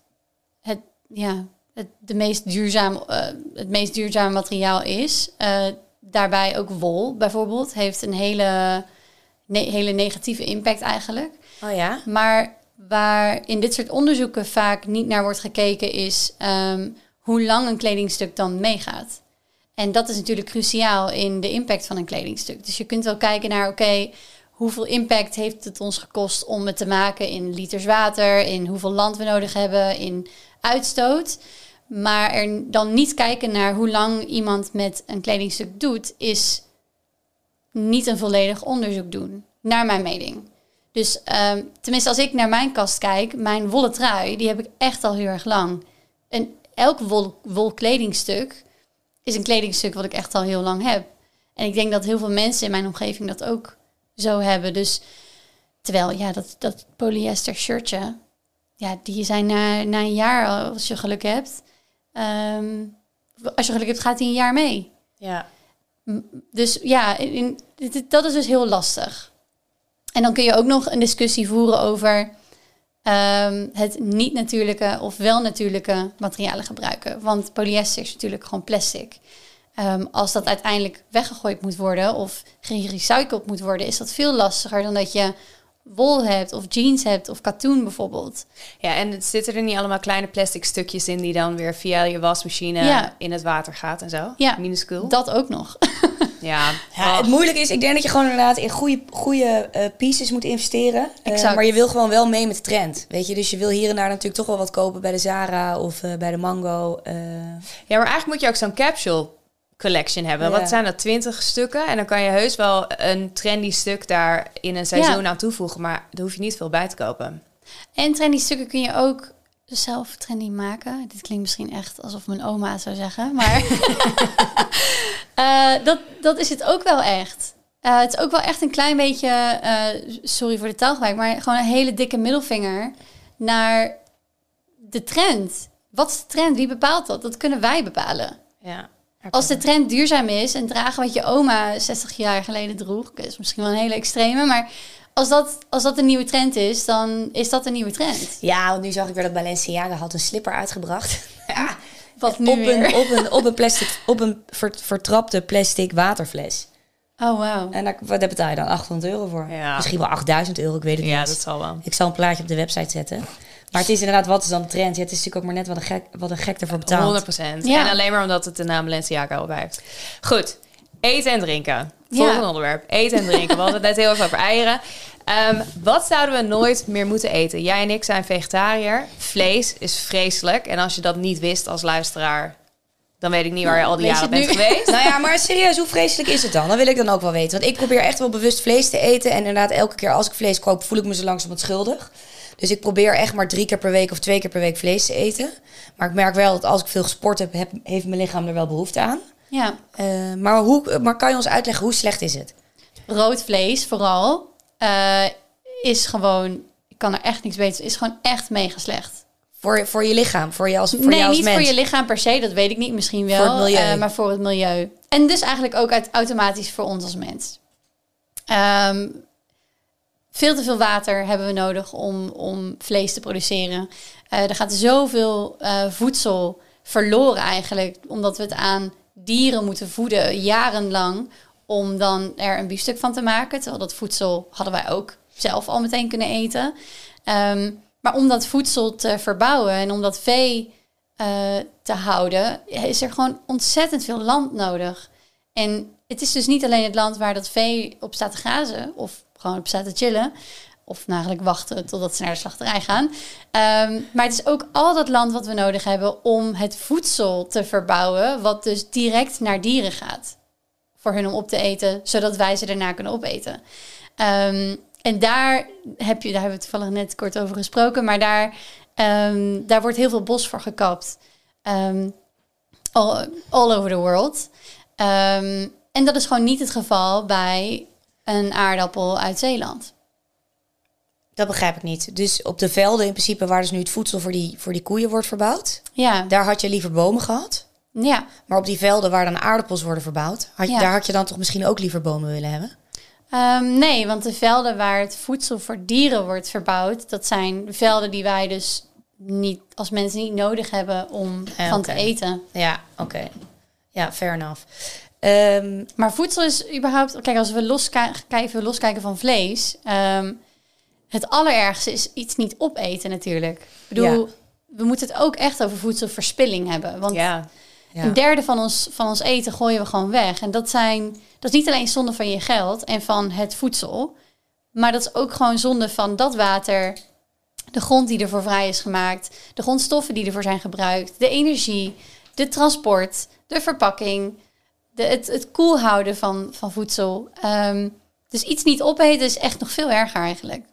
het, ja, het, de meest duurzaam, eh, het meest duurzame materiaal is. Eh, daarbij ook wol bijvoorbeeld heeft een hele, ne- hele negatieve impact eigenlijk. Oh ja? Maar waar in dit soort onderzoeken vaak niet naar wordt gekeken is ehm, hoe lang een kledingstuk dan meegaat. En dat is natuurlijk cruciaal in de impact van een kledingstuk. Dus je kunt wel kijken naar, oké, hoeveel impact heeft het ons gekost om het te maken in liters water, in hoeveel land we nodig hebben, in uitstoot. Maar er dan niet kijken naar hoe lang iemand met een kledingstuk doet, is niet een volledig onderzoek doen, naar mijn mening. Dus ehm, tenminste, als ik naar mijn kast kijk, mijn wollen trui, die heb ik echt al heel erg lang. En elk wol, wol kledingstuk is een kledingstuk wat ik echt al heel lang heb. En ik denk dat heel veel mensen in mijn omgeving dat ook zo hebben. Dus terwijl, ja, dat, dat polyester shirtje, ja, die zijn na, na een jaar, als je geluk hebt, ehm, als je geluk hebt, gaat die een jaar mee. Ja. Dus ja, in, dat is dus heel lastig. En dan kun je ook nog een discussie voeren over ehm, het niet-natuurlijke of wel natuurlijke materialen gebruiken. Want polyester is natuurlijk gewoon plastic. Ehm, als dat uiteindelijk weggegooid moet worden of gerecycled moet worden, is dat veel lastiger dan dat je wol hebt of jeans hebt of katoen bijvoorbeeld. Ja, en het zitten er niet allemaal kleine plastic stukjes in die dan weer via je wasmachine Ja. in het water gaat en zo? Ja. Minuscuul? Dat ook nog. Ja. Ja, het moeilijke is, ik denk dat je gewoon inderdaad in goede, goede eh, pieces moet investeren. Eh, maar je wil gewoon wel mee met de trend. Weet je, dus je wil hier en daar natuurlijk toch wel wat kopen bij de Zara of eh, bij de Mango. eh. Ja, maar eigenlijk moet je ook zo'n capsule collection hebben. Ja. Wat zijn dat? 20 stukken? En dan kan je heus wel een trendy stuk daar in een seizoen Ja. aan toevoegen. Maar daar hoef je niet veel bij te kopen. En trendy stukken kun je ook zelf trendy maken. Dit klinkt misschien echt alsof mijn oma het zou zeggen, maar Eh, dat, dat is het ook wel echt. Eh, het is ook wel echt een klein beetje, eh, sorry voor de taalgebruik, maar gewoon een hele dikke middelvinger naar de trend. Wat is de trend? Wie bepaalt dat? Dat kunnen wij bepalen. Ja. Als de trend duurzaam is en dragen wat je oma 60 jaar geleden droeg, is misschien wel een hele extreme, maar als dat, als dat een nieuwe trend is, dan is dat een nieuwe trend. Ja, want nu zag ik weer dat Balenciaga had een slipper uitgebracht. ja, Wat nu op, weer? een, op, een, op een plastic, op een ver- vertrapte plastic waterfles. Oh, wauw. En daar, wat daar betaal je dan? 800 euro voor? Ja. Misschien wel 8000 euro, ik weet het Ja, niet. dat zal wel. Ik zal een plaatje op de website zetten. Maar het is inderdaad, wat is dan de trend? Ja, het is natuurlijk ook maar net wat een gek, wat een gek ervoor betaalt. 100 procent. Ja. En alleen maar omdat het de naam Balenciaga al bij heeft. Goed. Eten en drinken. Volgende Ja. onderwerp. Eten en drinken. We hadden het net heel even over eieren. Ehm, wat zouden we nooit meer moeten eten? Jij en ik zijn vegetariër. Vlees is vreselijk. En als je dat niet wist als luisteraar... dan weet ik niet waar je al die jaren bent geweest. Nou ja, maar serieus, hoe vreselijk is het dan? Dat wil ik dan ook wel weten. Want ik probeer echt wel bewust vlees te eten. En inderdaad, elke keer als ik vlees koop, voel ik me zo langzamerhand schuldig. Dus ik probeer echt maar drie keer per week of twee keer per week vlees te eten. Maar ik merk wel dat als ik veel gesport heb, heb heeft mijn lichaam er wel behoefte aan. Ja, Eh, maar, hoe, maar kan je ons uitleggen hoe slecht is het? rood vlees vooral eh, is gewoon, ik kan er echt niks beter, is gewoon echt mega slecht. Voor, voor je lichaam, voor je als, voor nee, jou als niet mens. voor je lichaam per se, dat weet ik niet, misschien wel. Voor het milieu. eh, maar voor het milieu. En dus eigenlijk ook uit, automatisch voor ons als mens. Ehm, veel te veel water hebben we nodig om, om vlees te produceren. Eh, er gaat zoveel eh, voedsel verloren eigenlijk, omdat we het aan dieren moeten voeden jarenlang om dan er een biefstuk van te maken. Terwijl dat voedsel hadden wij ook zelf al meteen kunnen eten. Ehm, maar om dat voedsel te verbouwen en om dat vee eh, te houden, is er gewoon ontzettend veel land nodig. En het is dus niet alleen het land waar dat vee op staat te grazen of gewoon op te chillen. Of eigenlijk wachten totdat ze naar de slachterij gaan. Ehm, maar het is ook al dat land wat we nodig hebben om het voedsel te verbouwen, wat dus direct naar dieren gaat. Voor hun om op te eten, zodat wij ze daarna kunnen opeten. Ehm, en daar, heb je, daar hebben we toevallig net kort over gesproken, maar daar, ehm, daar wordt heel veel bos voor gekapt. Ehm, all, all over the world. En dat is gewoon niet het geval bij een aardappel uit Zeeland. Dat begrijp ik niet. Dus op de velden in principe waar dus nu het voedsel voor die, voor die koeien wordt verbouwd, Ja, daar had je liever bomen gehad. Ja, Maar op die velden waar dan aardappels worden verbouwd, had je, Ja. daar had je dan toch misschien ook liever bomen willen hebben? Ehm, nee, want de velden waar het voedsel voor dieren wordt verbouwd, dat zijn velden die wij dus niet als mensen niet nodig hebben om Ja, van te eten. Ja, oké. Ja, fair enough. Ehm, Maar voedsel is überhaupt, kijk, als we loskijken, loskijken van vlees, ehm, het allerergste is iets niet opeten natuurlijk. Ik bedoel, we moeten het ook echt over voedselverspilling hebben, want Ja. ja. Een derde van ons, van ons eten gooien we gewoon weg. En dat, zijn, dat is niet alleen zonde van je geld en van het voedsel. Maar dat is ook gewoon zonde van dat water, de grond die ervoor vrij is gemaakt, de grondstoffen die ervoor zijn gebruikt, de energie, de transport, de verpakking, de, het, het koel houden van, van voedsel. Ehm, dus iets niet opeten is echt nog veel erger eigenlijk.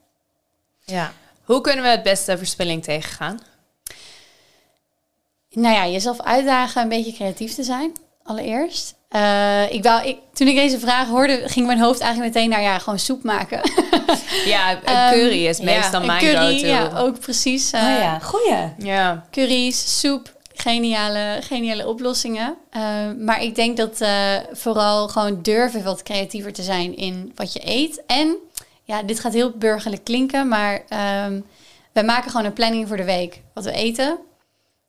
ja. Hoe kunnen we het beste verspilling tegengaan? Nou ja, jezelf uitdagen een beetje creatief te zijn, allereerst. Eh, ik wou, ik, toen ik deze vraag hoorde, ging mijn hoofd eigenlijk meteen naar ja, gewoon soep maken. Ja, een Ehm, curry is meestal mijn curry, go-to. ja, ook precies. eh, oh ja, goeie. Ja. Curry's, soep, geniale, geniale oplossingen. Eh, maar ik denk dat eh, vooral gewoon durven wat creatiever te zijn in wat je eet. En ja, dit gaat heel burgerlijk klinken, maar ehm wij maken gewoon een planning voor de week wat we eten.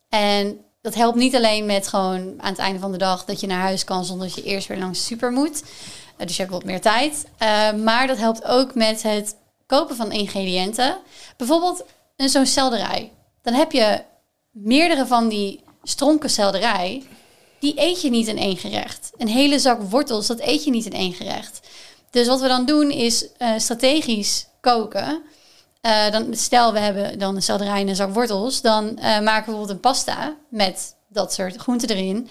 En dat helpt niet alleen met gewoon aan het einde van de dag dat je naar huis kan zonder dat je eerst weer langs de super moet. Eh, dus je hebt wat meer tijd. Maar dat helpt ook met het kopen van ingrediënten. Bijvoorbeeld zo'n selderij. Dan heb je meerdere van die stronken selderij. Die eet je niet in één gerecht. Een hele zak wortels, dat eet je niet in één gerecht. Dus wat we dan doen is eh, strategisch koken. Eh, dan, stel, we hebben dan een selderij en een zak wortels. Dan eh, maken we bijvoorbeeld een pasta met dat soort groenten erin.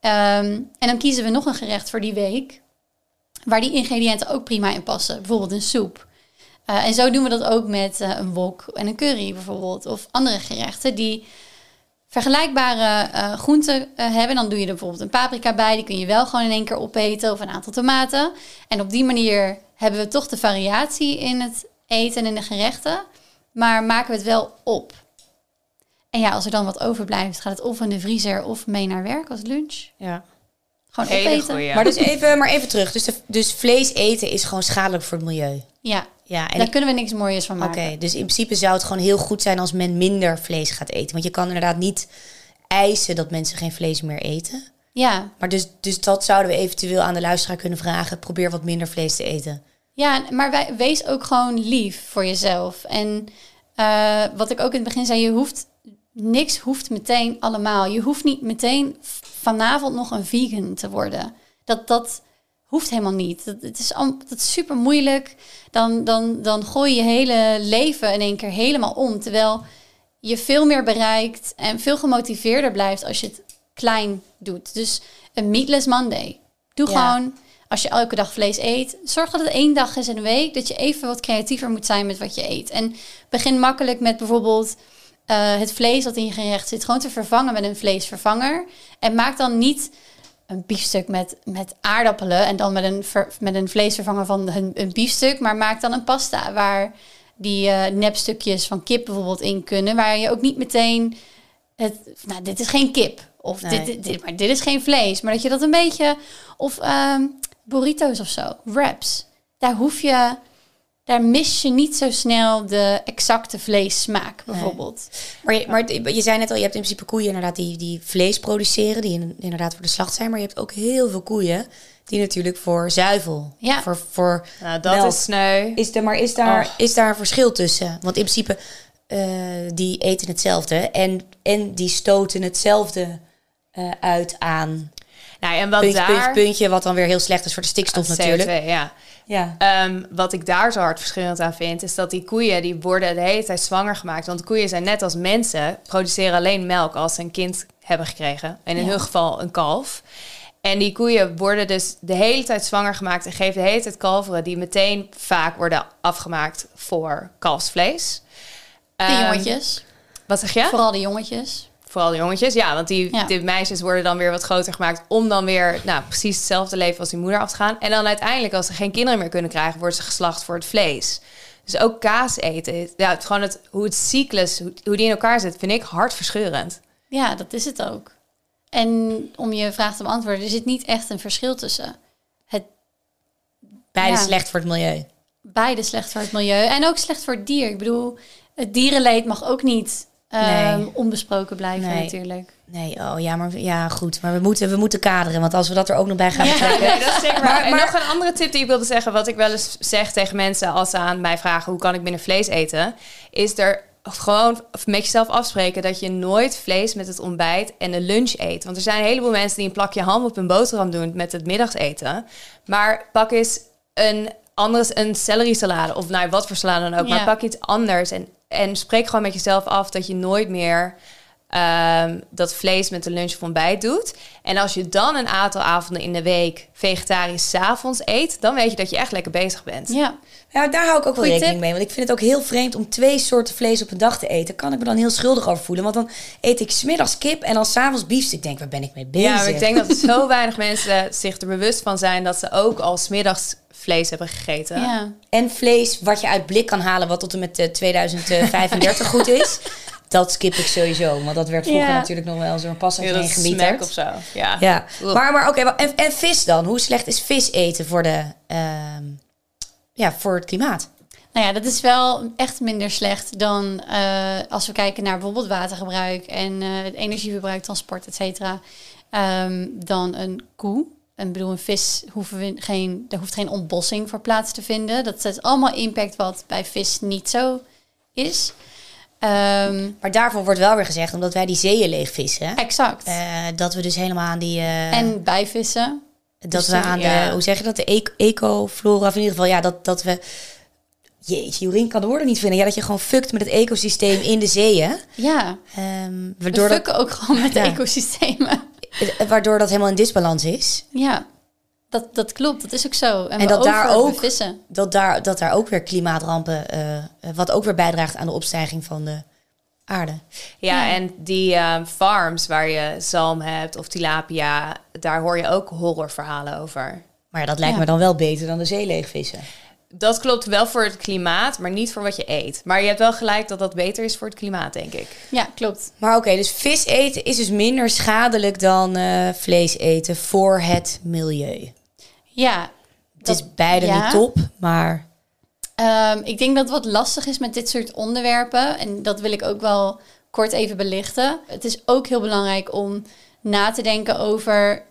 Ehm, en dan kiezen we nog een gerecht voor die week. Waar die ingrediënten ook prima in passen. Bijvoorbeeld een soep. En zo doen we dat ook met een wok en een curry bijvoorbeeld. Of andere gerechten die vergelijkbare eh, groenten eh, hebben. Dan doe je er bijvoorbeeld een paprika bij. Die kun je wel gewoon in één keer opeten. Of een aantal tomaten. En op die manier hebben we toch de variatie in het eten en in de gerechten. Maar maken we het wel op. En ja, als er dan wat overblijft, gaat het of in de vriezer of mee naar werk als lunch. Ja. Gewoon Hele opeten. goeie. Maar, dus even, maar even terug. Dus, de, dus vlees eten is gewoon schadelijk voor het milieu. Ja, Ja, en daar ik- kunnen we niks mooiers van Oké, maken. dus in principe zou het gewoon heel goed zijn als men minder vlees gaat eten. Want je kan inderdaad niet eisen dat mensen geen vlees meer eten. Ja, Maar dus, dus dat zouden we eventueel aan de luisteraar kunnen vragen. Probeer wat minder vlees te eten. Ja, maar wij, wees ook gewoon lief voor jezelf. En eh, wat ik ook in het begin zei, je hoeft niks hoeft meteen allemaal. Je hoeft niet meteen vanavond nog een vegan te worden. Dat, dat hoeft helemaal niet. Dat, het is, dat is super moeilijk. Dan, dan, dan gooi je je hele leven in één keer helemaal om. Terwijl je veel meer bereikt en veel gemotiveerder blijft als je het klein doet. Dus een meatless Monday. Doe Ja. gewoon, als je elke dag vlees eet, zorg dat het één dag is in de week. Dat je even wat creatiever moet zijn met wat je eet. En begin makkelijk met bijvoorbeeld eh, het vlees dat in je gerecht zit, gewoon te vervangen met een vleesvervanger. En maak dan niet een biefstuk met, met aardappelen en dan met een, ver- met een vleesvervanger van een, een biefstuk. Maar maak dan een pasta waar die eh, nepstukjes van kip bijvoorbeeld in kunnen. Waar je ook niet meteen het, nou, dit is geen kip. Of Nee. dit, dit, dit- maar dit is geen vlees. Maar dat je dat een beetje, of ehm, burritos of zo, wraps. Daar hoef je, daar mis je niet zo snel de exacte vleessmaak bijvoorbeeld. Maar je, maar je zei net al, je hebt in principe koeien inderdaad die, die vlees produceren. Die in- inderdaad voor de slacht zijn. Maar je hebt ook heel veel koeien die natuurlijk voor zuivel. Ja. Voor, voor Nou, dat melk. is sneu. Is er, maar is daar, is daar een verschil tussen? Want in principe, eh, die eten hetzelfde. En, en die stoten hetzelfde eh, uit aan Nou, en wat puntje, daar... puntje, puntje. Wat dan weer heel slecht is voor de stikstof CO2, natuurlijk. ja. Ja. Ehm, wat ik daar zo hard verschillend aan vind, is dat die koeien die worden de hele tijd zwanger gemaakt. Want koeien zijn net als mensen, produceren alleen melk als ze een kind hebben gekregen. En in Ja. hun geval een kalf. En die koeien worden dus de hele tijd zwanger gemaakt en geven de hele tijd kalveren die meteen vaak worden afgemaakt voor kalfsvlees. De Ehm, jongetjes, Wat zeg je? vooral de jongetjes. Vooral de jongetjes, ja. Want die, Ja. die meisjes worden dan weer wat groter gemaakt... om dan weer nou, precies hetzelfde leven als die moeder af te gaan. En dan uiteindelijk, als ze geen kinderen meer kunnen krijgen... worden ze geslacht voor het vlees. Dus ook kaas eten, ja, het, gewoon het, hoe het cyclus, hoe, hoe die in elkaar zit... vind ik hartverscheurend. Ja, dat is het ook. En om je vraag te beantwoorden, er zit niet echt een verschil tussen. Het, Beide Ja. slecht voor het milieu. beide slecht voor het milieu en ook slecht voor het dier. Ik bedoel, het dierenleed mag ook niet ehm, onbesproken blijven Nee. natuurlijk. Nee, oh ja, maar ja, goed. Maar we moeten, we moeten kaderen, want als we dat er ook nog bij gaan Ja. betrekken... Nee, dat is zeker waar. Maar- nog een andere tip die ik wilde zeggen, wat ik wel eens zeg tegen mensen als ze aan mij vragen hoe kan ik minder vlees eten, is er gewoon met jezelf afspreken dat je nooit vlees met het ontbijt en de lunch eet. Want er zijn een heleboel mensen die een plakje ham op hun boterham doen met het middageten. Maar pak eens een anders een celery salade of nou wat voor salade dan ook, Ja. maar pak iets anders en en spreek gewoon met jezelf af dat je nooit meer ehm, dat vlees met de lunch of ontbijt doet. En als je dan een aantal avonden in de week vegetarisch 's avonds eet, dan weet je dat je echt lekker bezig bent. Ja, Ja, daar hou ik ook wel rekening tip. mee. Want ik vind het ook heel vreemd om twee soorten vlees op een dag te eten. Kan ik me dan heel schuldig over voelen. Want dan eet ik smiddags kip en dan s'avonds biefstuk. Ik denk, waar ben ik mee bezig? Ja, maar ik denk dat zo weinig mensen zich er bewust van zijn dat ze ook al smiddags vlees hebben gegeten. ja. En vlees wat je uit blik kan halen, wat tot en met eh, 2035 goed is. Dat skip ik sowieso. Want dat werd vroeger Ja. natuurlijk nog wel zo'n pas Ja, of zo. Ja. Ja, maar, maar oké, en, en vis dan? Hoe slecht is vis eten voor, de, ehm, ja, voor het klimaat? Nou ja, dat is wel echt minder slecht dan eh, als we kijken naar bijvoorbeeld watergebruik en eh, het energieverbruik, transport, et cetera. Ehm, dan een koe. En bedoel, een vis hoeven we geen, er hoeft geen ontbossing voor plaats te vinden. Dat is allemaal impact wat bij vis niet zo is. Ehm, Maar daarvoor wordt wel weer gezegd, omdat wij die zeeën leegvissen, exact. eh, dat we dus helemaal aan die... eh, en bijvissen. Dat dus we aan ja. de, hoe zeg je dat, de eco- ecoflora, of in ieder geval, ja, dat, dat we... Jeetje, Jorien kan de woorden niet vinden. Ja, dat je gewoon fukt met het ecosysteem in de zeeën. Ja, we waardoor, dat, fucken ook gewoon met de ecosystemen. eh, waardoor dat helemaal in disbalans is. Ja, dat, dat klopt. Dat is ook zo. En, En we dat daar ook- vissen. Dat daar, dat daar ook weer klimaatrampen, eh, eh, wat ook weer bijdraagt aan de opstijging van de aarde. Ja, Ja. en die eh, farms waar je zalm hebt of tilapia, daar hoor je ook horrorverhalen over. Maar dat lijkt Ja. me dan wel beter dan de zee leegvissen. Dat klopt wel voor het klimaat, maar niet voor wat je eet. Maar je hebt wel gelijk dat dat beter is voor het klimaat, denk ik. Ja, klopt. Maar oké, dus vis eten is dus minder schadelijk dan eh, vlees eten voor het milieu. Ja, Het Dat- is beide ja. niet top, maar Ehm, ik denk dat wat lastig is met dit soort onderwerpen, en dat wil ik ook wel kort even belichten. Het is ook heel belangrijk om na te denken over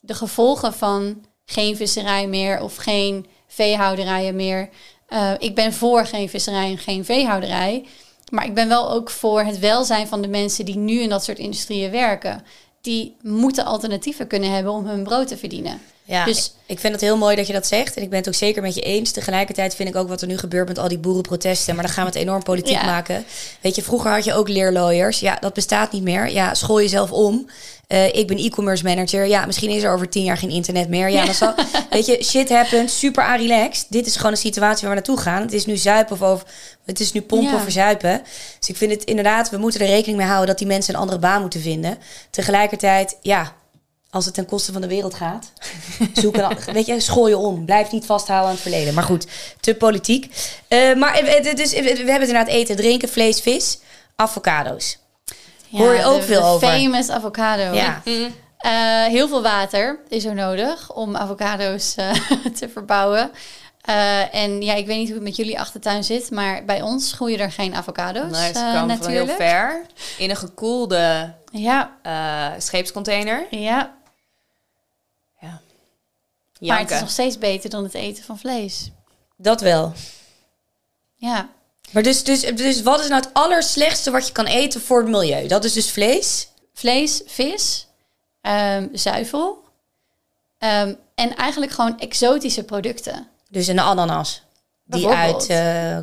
de gevolgen van geen visserij meer of geen veehouderijen meer. Eh, ik ben voor geen visserij en geen veehouderij, maar ik ben wel ook voor het welzijn van de mensen die nu in dat soort industrieën werken. Die moeten alternatieven kunnen hebben om hun brood te verdienen. Ja, Dus- ik vind het heel mooi dat je dat zegt. En ik ben het ook zeker met je eens. Tegelijkertijd vind ik ook wat er nu gebeurt met al die boerenprotesten. Maar dan gaan we het enorm politiek Ja. maken. Weet je, vroeger had je ook leerlooiers. Ja, dat bestaat niet meer. Ja, school jezelf om. Eh, ik ben e-commerce manager. Ja, misschien is er over tien jaar geen internet meer. Ja, dan zal, weet je, shit happens. Super relaxed. Dit is gewoon een situatie waar we naartoe gaan. Het is nu zuipen of het is nu pompen Ja. of verzuipen. Dus ik vind het inderdaad, we moeten er rekening mee houden dat die mensen een andere baan moeten vinden. Tegelijkertijd, ja, als het ten koste van de wereld gaat, zoek een, weet je, school je om. Blijf niet vasthouden aan het verleden. Maar goed, te politiek. Eh, maar eh, eh, dus, we hebben het inderdaad eten, drinken, vlees, vis, avocado's. Hoor je ook de- veel de over. Famous avocado. Ja. Eh, heel veel water is er nodig om avocado's eh, te verbouwen. Eh, en ja, ik weet niet hoe het met jullie achtertuin zit, maar bij ons groeien er geen avocado's. Nee, ze komen van heel natuurlijk. ver. In een gekoelde Ja, scheepscontainer. Ja. Maar het is nog steeds beter dan het eten van vlees. Dat wel. Ja, Maar dus, dus, dus wat is nou het allerslechtste wat je kan eten voor het milieu? Dat is dus vlees. vlees, vis, ehm, zuivel ehm, en eigenlijk gewoon exotische producten. Dus een ananas. Die uit... Eh,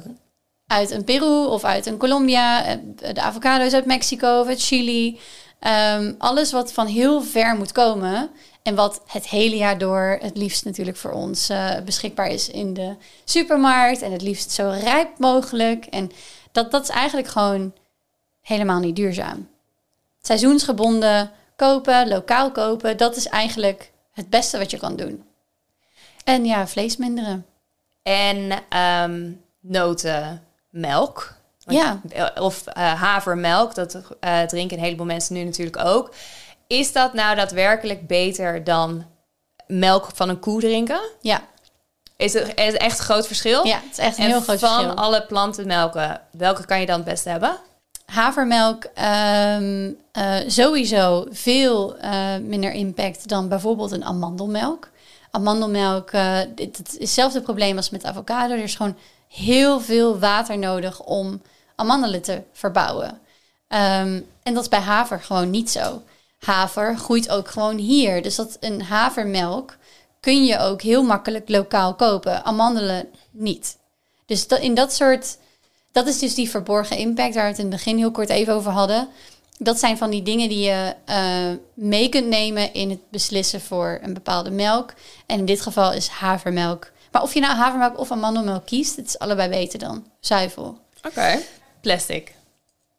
uit een Peru of uit een Colombia. eh, De avocado's uit Mexico of uit Chili. Ehm, alles wat van heel ver moet komen. En wat het hele jaar door het liefst natuurlijk voor ons eh, beschikbaar is in de supermarkt. En het liefst zo rijp mogelijk. En dat, dat is eigenlijk gewoon helemaal niet duurzaam. Seizoensgebonden kopen, lokaal kopen. Dat is eigenlijk het beste wat je kan doen. En ja, vlees minderen. En ehm notenmelk. Ja. Of eh, havermelk, dat eh, drinken een heleboel mensen nu natuurlijk ook. Is dat nou daadwerkelijk beter dan melk van een koe drinken? Ja, Is het, is echt een groot verschil? ja het is echt een en heel groot van verschil. alle plantenmelken, welke kan je dan het beste hebben? Havermelk ehm, eh, sowieso veel eh, minder impact dan bijvoorbeeld een amandelmelk. Amandelmelk, dit, het is hetzelfde probleem als met avocado. Er is gewoon heel veel water nodig om amandelen te verbouwen. Ehm, en dat is bij haver gewoon niet zo. Haver groeit ook gewoon hier. Dus dat een havermelk kun je ook heel makkelijk lokaal kopen. Amandelen niet. Dus dat, in dat soort dat is dus die verborgen impact waar we het in het begin heel kort even over hadden. Dat zijn van die dingen die je eh, mee kunt nemen in het beslissen voor een bepaalde melk. En in dit geval is havermelk. Maar of je nou havermelk of amandelmelk kiest, het is allebei beter dan zuivel. Oké. Plastic.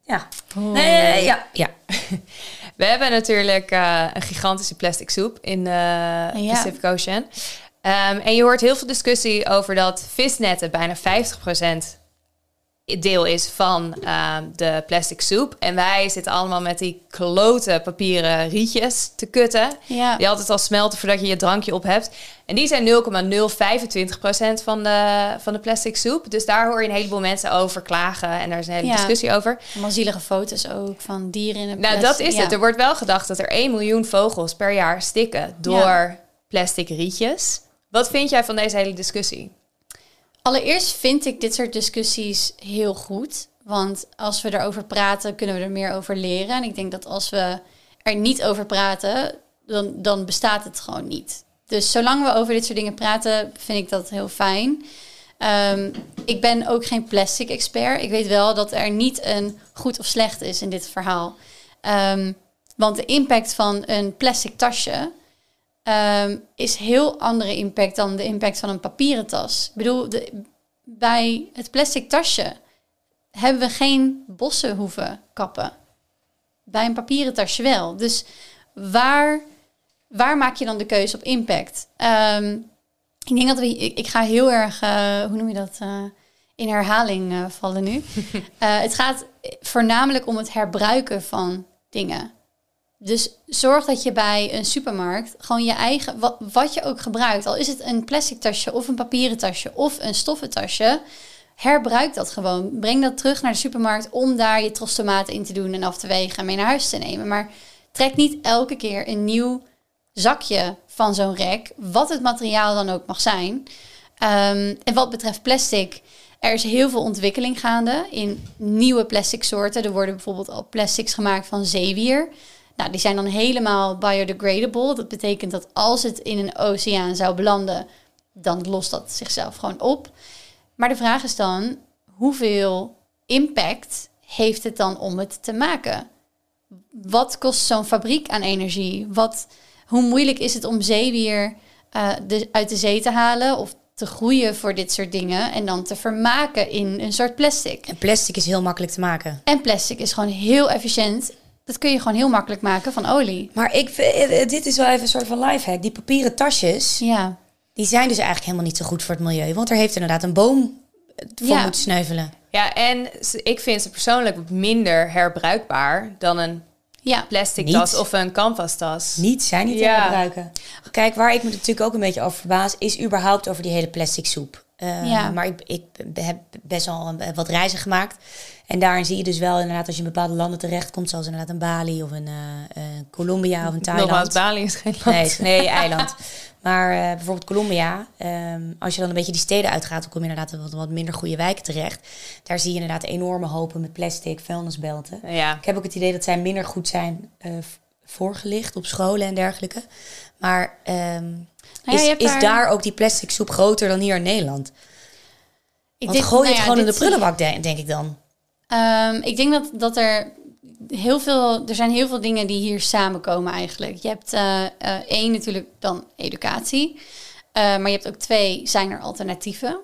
Ja. Nee, ja. ja. We hebben natuurlijk eh, een gigantische plastic soep in de Pacific Ocean. Ehm, en je hoort heel veel discussie over dat visnetten bijna 50% deel is van ehm, de plastic soep. En wij zitten allemaal met die klote papieren rietjes te kutten. Ja. Die altijd al smelten voordat je je drankje op hebt. En die zijn 0,025% van de, van de plastic soep. Dus daar hoor je een heleboel mensen over klagen. En daar is een hele Ja. discussie over. Allemaal zielige foto's ook van dieren in Nou, plastic. dat is Ja. het. Er wordt wel gedacht dat er 1 miljoen vogels per jaar stikken door plastic rietjes. Wat vind jij van deze hele discussie? Allereerst vind ik dit soort discussies heel goed. Want als we erover praten, kunnen we er meer over leren. En ik denk dat als we er niet over praten, dan, dan bestaat het gewoon niet. Dus zolang we over dit soort dingen praten, vind ik dat heel fijn. Ehm, ik ben ook geen plastic expert. Ik weet wel dat er niet een goed of slecht is in dit verhaal. Ehm, want de impact van een plastic tasje ehm, is heel andere impact dan de impact van een papieren tas. Ik bedoel, de, bij het plastic tasje hebben we geen bossen hoeven kappen. Bij een papieren tasje wel. Dus waar, waar maak je dan de keuze op impact? Ehm, ik denk dat we, ik, ik ga heel erg, eh, hoe noem je dat, eh, in herhaling eh, vallen nu. Het gaat voornamelijk om het herbruiken van dingen. Dus zorg dat je bij een supermarkt gewoon je eigen, wat, wat je ook gebruikt, al is het een plastic tasje of een papieren tasje of een stoffen tasje, herbruik dat gewoon. Breng dat terug naar de supermarkt om daar je trostomaten in te doen en af te wegen en mee naar huis te nemen. Maar trek niet elke keer een nieuw zakje van zo'n rek, wat het materiaal dan ook mag zijn. Ehm, en wat betreft plastic, er is heel veel ontwikkeling gaande in nieuwe plastic soorten. Er worden bijvoorbeeld al plastics gemaakt van zeewier. Nou, die zijn dan helemaal biodegradable. Dat betekent dat als het in een oceaan zou belanden, dan lost dat zichzelf gewoon op. Maar de vraag is dan, hoeveel impact heeft het dan om het te maken? Wat kost zo'n fabriek aan energie? Wat, hoe moeilijk is het om zeewier eh, de, uit de zee te halen of te groeien voor dit soort dingen en dan te vermaken in een soort plastic? En plastic is heel makkelijk te maken. En plastic is gewoon heel efficiënt. Dat kun je gewoon heel makkelijk maken van olie. Maar ik, vind- eh, dit is wel even een soort van lifehack. Die papieren tasjes, Ja, die zijn dus eigenlijk helemaal niet zo goed voor het milieu. Want er heeft inderdaad een boom voor Ja. moeten sneuvelen. Ja, en ze- ik vind ze persoonlijk minder herbruikbaar dan een ja. plastic Niet. tas of een canvas tas. Niet zijn niet Ja. te gebruiken. Kijk, waar ik me natuurlijk ook een beetje over verbaas, is überhaupt over die hele plastic soep. Eh, Ja. Maar ik, ik heb best wel een- wat reizen gemaakt. En daarin zie je dus wel inderdaad als je in bepaalde landen terechtkomt, zoals inderdaad een Bali of een eh, Colombia of een Thailand. Nogmaals, Bali is geen land. Nee, nee, eiland. Maar eh, bijvoorbeeld Colombia, ehm, als je dan een beetje die steden uitgaat, dan kom je inderdaad in wat, wat minder goede wijken terecht. Daar zie je inderdaad enorme hopen met plastic, vuilnisbelten. Ja. Ik heb ook het idee dat zij minder goed zijn voorgelicht op scholen en dergelijke. Maar ehm, Nou ja, is, is daar- daar ook die plastic soep groter dan hier in Nederland? Ik Want denk- gooi je nou het gewoon in de prullenbak, denk, denk ik dan. Ehm, ik denk dat, dat er heel veel, er zijn heel veel dingen die hier samenkomen eigenlijk. Je hebt eh, eh, één natuurlijk dan educatie, Eh, maar je hebt ook twee, zijn er alternatieven?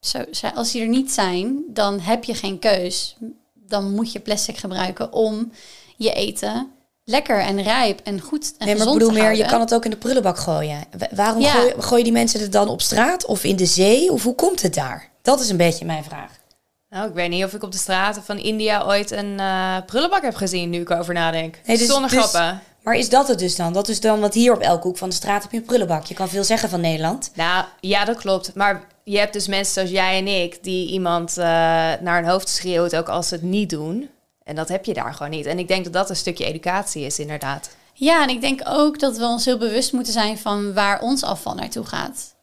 Zo, als die er niet zijn, dan heb je geen keus. Dan moet je plastic gebruiken om je eten lekker en rijp en goed en Nee, maar ik bedoel meer, je kan het ook in de prullenbak gooien. Wa- Waarom Ja. gooien, gooien die mensen het dan op straat of in de zee? Of hoe komt het daar? Dat is een beetje mijn vraag. Nou, ik weet niet of ik op de straten van India ooit een eh, prullenbak heb gezien, nu ik erover nadenk. Nee, dus- Zonder dus- grappen. Maar is dat het dus dan? Dat is dan wat hier op elke hoek van de straat heb je een prullenbak. Je kan veel zeggen van Nederland. Nou, ja, dat klopt. Maar je hebt dus mensen zoals jij en ik... die iemand uh, naar hun hoofd schreeuwt, ook als ze het niet doen. En dat heb je daar gewoon niet. En ik denk dat dat een stukje educatie is, inderdaad. Ja, en ik denk ook dat we ons heel bewust moeten zijn van waar ons afval naartoe gaat.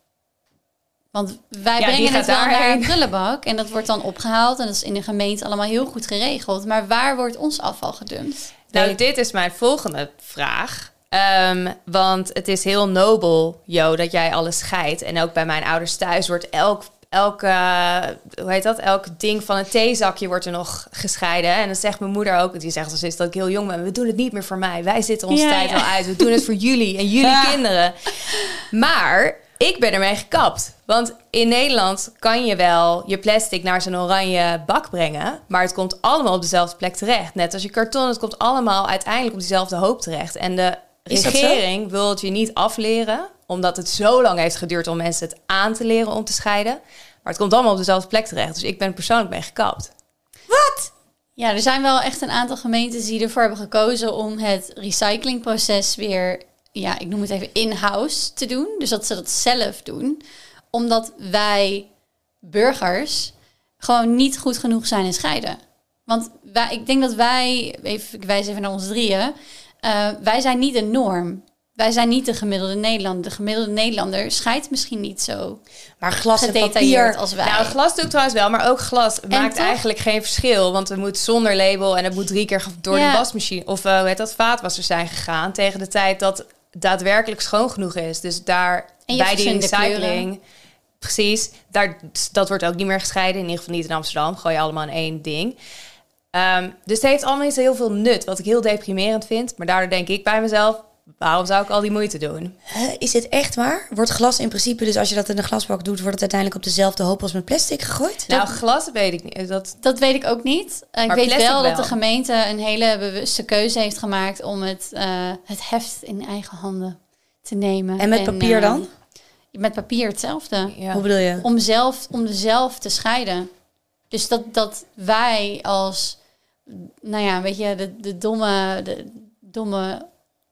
Want wij Ja, brengen het wel naar een prullenbak en dat wordt dan opgehaald en dat is in de gemeente allemaal heel goed geregeld. Maar waar wordt ons afval gedumpt? Nou, Nee. dit is mijn volgende vraag. Ehm, want het is heel nobel, Jo, dat jij alles scheidt. En ook bij mijn ouders thuis wordt elk, elk, eh, hoe heet dat? elk ding van een theezakje wordt er nog gescheiden. En dan zegt mijn moeder ook, die zegt als is dat ik heel jong ben, we doen het niet meer voor mij. Wij zitten onze Ja, tijd ja. wel uit. We doen het voor jullie en jullie Ja. kinderen. Maar ik ben ermee gekapt. Want in Nederland kan je wel je plastic naar zo'n oranje bak brengen. Maar het komt allemaal op dezelfde plek terecht. Net als je karton, het komt allemaal uiteindelijk op diezelfde hoop terecht. En de regering wil het je niet afleren. Omdat het zo lang heeft geduurd om mensen het aan te leren om te scheiden. Maar het komt allemaal op dezelfde plek terecht. Dus ik ben er persoonlijk mee gekapt. Wat? Ja, er zijn wel echt een aantal gemeentes die ervoor hebben gekozen om het recyclingproces weer, ja, ik noem het even in-house te doen. Dus dat ze dat zelf doen. Omdat wij burgers gewoon niet goed genoeg zijn in scheiden. Want wij, ik denk dat wij, even, ik wijs even naar ons drieën, eh, wij zijn niet de norm. Wij zijn niet de gemiddelde Nederlander. De gemiddelde Nederlander scheidt misschien niet zo Maar glas en gedetailleerd papier. als wij. Nou, glas doe ik trouwens wel, maar ook glas maakt toch? eigenlijk geen verschil. Want het moet zonder label en het moet drie keer door Ja. de wasmachine of uh, hoe heet dat, vaatwasser zijn gegaan. Tegen de tijd dat daadwerkelijk schoon genoeg is. Dus daar bij die recycling. Precies, daar, dat wordt ook niet meer gescheiden. In ieder geval niet in Amsterdam. Gooi je allemaal in één ding. Ehm, dus het heeft allemaal niet zo heel veel nut. Wat ik heel deprimerend vind. Maar daardoor denk ik bij mezelf... waarom zou ik al die moeite doen? Huh, is dit echt waar? Wordt glas in principe, dus als je dat in een glasbak doet, wordt het uiteindelijk op dezelfde hoop als met plastic gegooid? Nou, glas weet ik niet. Dat, Dat weet ik ook niet. Eh, ik weet plastic wel, dat wel. de gemeente een hele bewuste keuze heeft gemaakt om het, eh, het heft in eigen handen te nemen. En met papier eh, dan? Met papier hetzelfde. ja. Hoe bedoel je? Om, zelf, om zelf te scheiden. Dus dat, dat wij als, nou ja, weet je, de, de, domme, de domme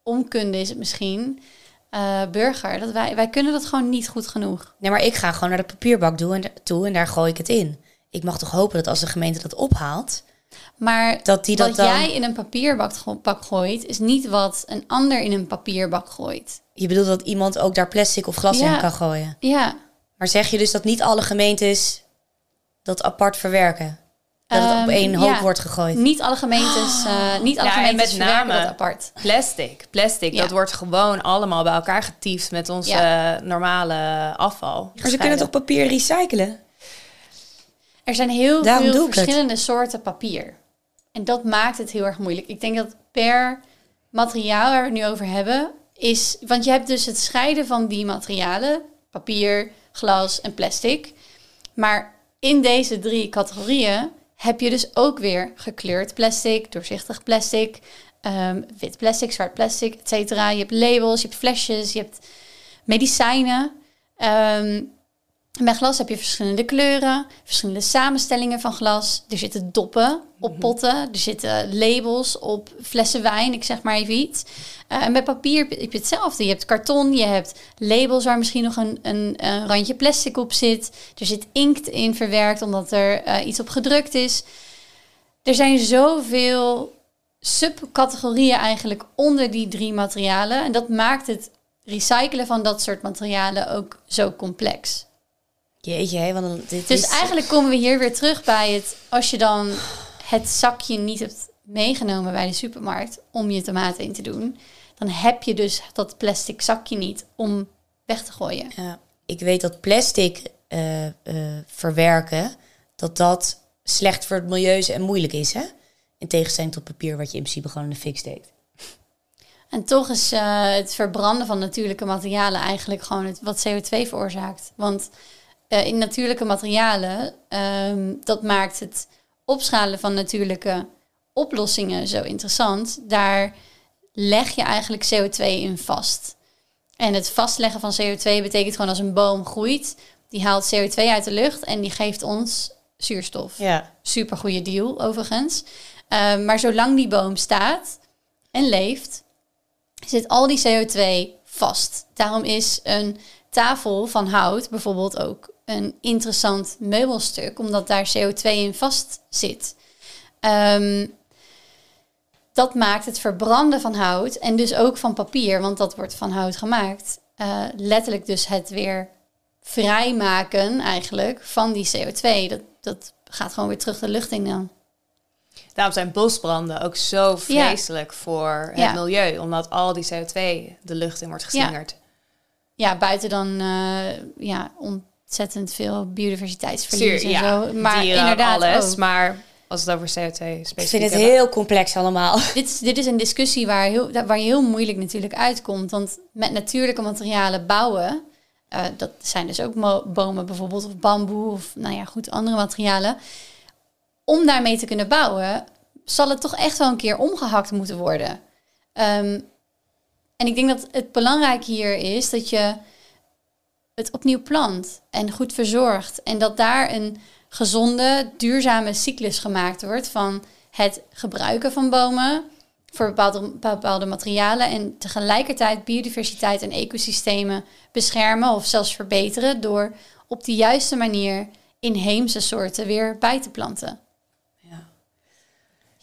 onkunde is het misschien, eh, burger, dat wij, wij kunnen dat gewoon niet goed genoeg. Nee, maar ik ga gewoon naar de papierbak toe en, toe en daar gooi ik het in. Ik mag toch hopen dat als de gemeente dat ophaalt, Maar dat die dat wat dan... jij in een papierbak go- bak gooit, is niet wat een ander in een papierbak gooit. Je bedoelt dat iemand ook daar plastic of glas Ja. in kan gooien. Ja. Maar zeg je dus dat niet alle gemeentes dat apart verwerken? Dat het op Ehm, één hoop ja. wordt gegooid? Niet alle gemeentes, eh, niet alle Ja, en gemeentes met name- dat apart. Plastic. Plastic, Ja. dat wordt gewoon allemaal bij elkaar getiefd met ons eh, normale afval. Maar ze kunnen toch papier recyclen? Er zijn heel Daarom veel het. verschillende soorten papier. En dat maakt het heel erg moeilijk. Ik denk dat per materiaal waar we het nu over hebben, is. Want je hebt dus het scheiden van die materialen: papier, glas en plastic. Maar in deze drie categorieën heb je dus ook weer gekleurd plastic, doorzichtig plastic, ehm, wit plastic, zwart plastic, et cetera. Je hebt labels, je hebt flesjes, je hebt medicijnen. Bij glas heb je verschillende kleuren, verschillende samenstellingen van glas. Er zitten doppen op potten, er zitten labels op flessen wijn, ik zeg maar even iets. Eh, en bij papier heb je hetzelfde. Je hebt karton, je hebt labels waar misschien nog een, een, een randje plastic op zit. Er zit inkt in verwerkt omdat er eh, iets op gedrukt is. Er zijn zoveel subcategorieën eigenlijk onder die drie materialen. En dat maakt het recyclen van dat soort materialen ook zo complex. Jeetje, hè, want dan- dit Dus is... eigenlijk komen we hier weer terug bij het... als je dan het zakje niet hebt meegenomen bij de supermarkt... om je tomaten in te doen... dan heb je dus dat plastic zakje niet om weg te gooien. Ja, ik weet dat plastic eh, eh, verwerken, dat dat slecht voor het milieu is en moeilijk is, hè? In tegenstelling tot papier, wat je in principe gewoon in de fik steekt. En toch is eh, het verbranden van natuurlijke materialen eigenlijk gewoon het, wat CO2 veroorzaakt. Want eh, in natuurlijke materialen, ehm, dat maakt het opschalen van natuurlijke oplossingen zo interessant. Daar leg je eigenlijk CO2 in vast. En het vastleggen van CO2 betekent gewoon als een boom groeit, die haalt CO2 uit de lucht en die geeft ons zuurstof. Ja. Super goede deal, overigens. Eh, maar zolang die boom staat en leeft, zit al die CO2 vast. Daarom is een tafel van hout bijvoorbeeld ook een interessant meubelstuk, omdat daar CO2 in vast zit. Ehm, dat maakt het verbranden van hout en dus ook van papier, want dat wordt van hout gemaakt, uh, letterlijk dus het weer vrijmaken eigenlijk van die CO2. Dat, dat gaat gewoon weer terug de lucht in dan. Daarom zijn bosbranden ook zo vreselijk voor het milieu, omdat al die CO2 de lucht in wordt geslingerd. Ja, ja buiten dan uh, ja, ontzettend veel biodiversiteitsverlies en zo. Maar inderdaad alles, maar als het over CO2 specifiek Ik vind het heel complex allemaal. Dit is, dit is een discussie waar, heel, waar je heel moeilijk natuurlijk uitkomt. Want met natuurlijke materialen bouwen, uh, dat zijn dus ook bomen bijvoorbeeld, of bamboe, of nou ja, goed, andere materialen. Om daarmee te kunnen bouwen, zal het toch echt wel een keer omgehakt moeten worden. Um, en ik denk dat het belangrijk hier is dat je het opnieuw plant en goed verzorgt. En dat daar een gezonde, duurzame cyclus gemaakt wordt van het gebruiken van bomen voor bepaalde, bepaalde materialen en tegelijkertijd biodiversiteit en ecosystemen beschermen of zelfs verbeteren door op de juiste manier inheemse soorten weer bij te planten.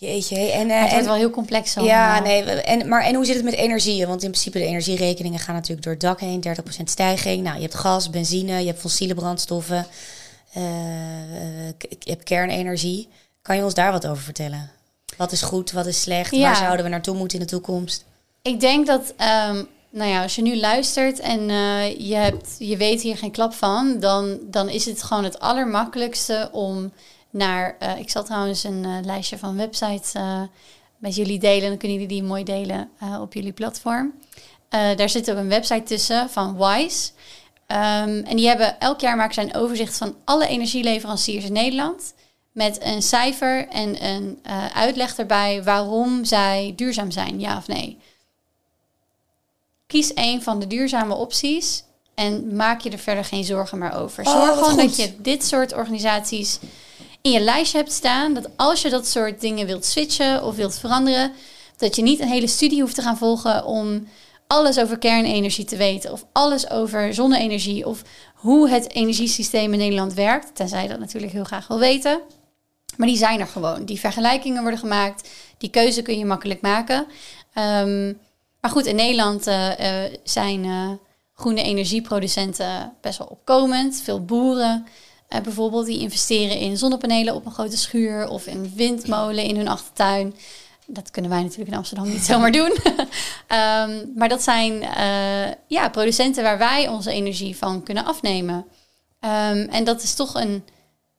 Ja. Jeetje, en, uh, het wordt wel heel complex. Allemaal. Ja, nee, en, maar en hoe zit het met energie? Want in principe de energierekeningen gaan natuurlijk door het dak heen, 30% stijging. Nou, je hebt gas, benzine, je hebt fossiele brandstoffen. Uh, je hebt kernenergie. Kan je ons daar wat over vertellen? Wat is goed, wat is slecht? Waar zouden we naartoe moeten in de toekomst? Ik denk dat, um, nou ja, als je nu luistert en uh, je, hebt, je weet hier geen klap van, dan, dan is het gewoon het allermakkelijkste om naar. Uh, ik zal trouwens een lijstje van websites met jullie delen. Dan kunnen jullie die mooi delen op jullie platform. daar zit ook een website tussen van Wise. Um, en die hebben elk jaar maken zij een overzicht van alle energieleveranciers in Nederland. Met een cijfer en een uitleg erbij waarom zij duurzaam zijn, ja of nee. Kies een van de duurzame opties en maak je er verder geen zorgen meer over. Zorg oh, gewoon dat je dit soort organisaties in je lijstje hebt staan. Dat als je dat soort dingen wilt switchen of wilt veranderen, dat je niet een hele studie hoeft te gaan volgen om alles over kernenergie te weten of alles over zonne-energie of hoe het energiesysteem in Nederland werkt, tenzij je dat natuurlijk heel graag wil weten. Maar die zijn er gewoon. Die vergelijkingen worden gemaakt. Die keuze kun je makkelijk maken. Um, maar goed, in Nederland uh, uh, zijn uh, groene energieproducenten best wel opkomend. Veel boeren bijvoorbeeld die investeren in zonnepanelen op een grote schuur of in windmolen in hun achtertuin dat kunnen wij natuurlijk in Amsterdam niet zomaar doen. um, maar dat zijn uh, ja, producenten waar wij onze energie van kunnen afnemen. Um, en dat is toch een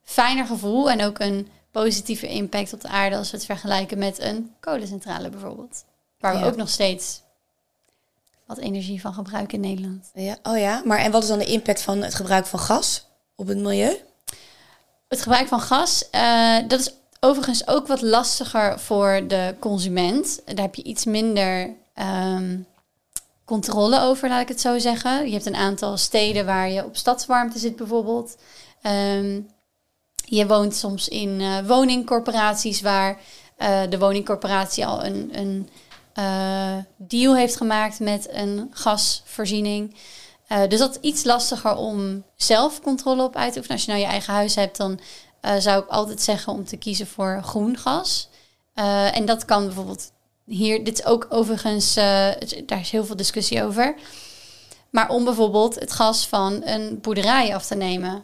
fijner gevoel en ook een positieve impact op de aarde als we het vergelijken met een kolencentrale bijvoorbeeld. Waar we ook nog steeds wat energie van gebruiken in Nederland. Ja, oh ja, maar en wat is dan de impact van het gebruik van gas op het milieu? Het gebruik van gas, uh, dat is Overigens ook wat lastiger voor de consument. Daar heb je iets minder ehm, controle over, laat ik het zo zeggen. Je hebt een aantal steden waar je op stadswarmte zit bijvoorbeeld. Ehm, je woont soms in uh, woningcorporaties waar uh, de woningcorporatie al een, een deal heeft gemaakt met een gasvoorziening. Dus dat is iets lastiger om zelf controle op uit te oefenen. Als je nou je eigen huis hebt, dan uh, zou ik altijd zeggen om te kiezen voor groen gas. Uh, en dat kan bijvoorbeeld hier, dit is ook overigens, daar is heel veel discussie over. Maar om bijvoorbeeld het gas van een boerderij af te nemen.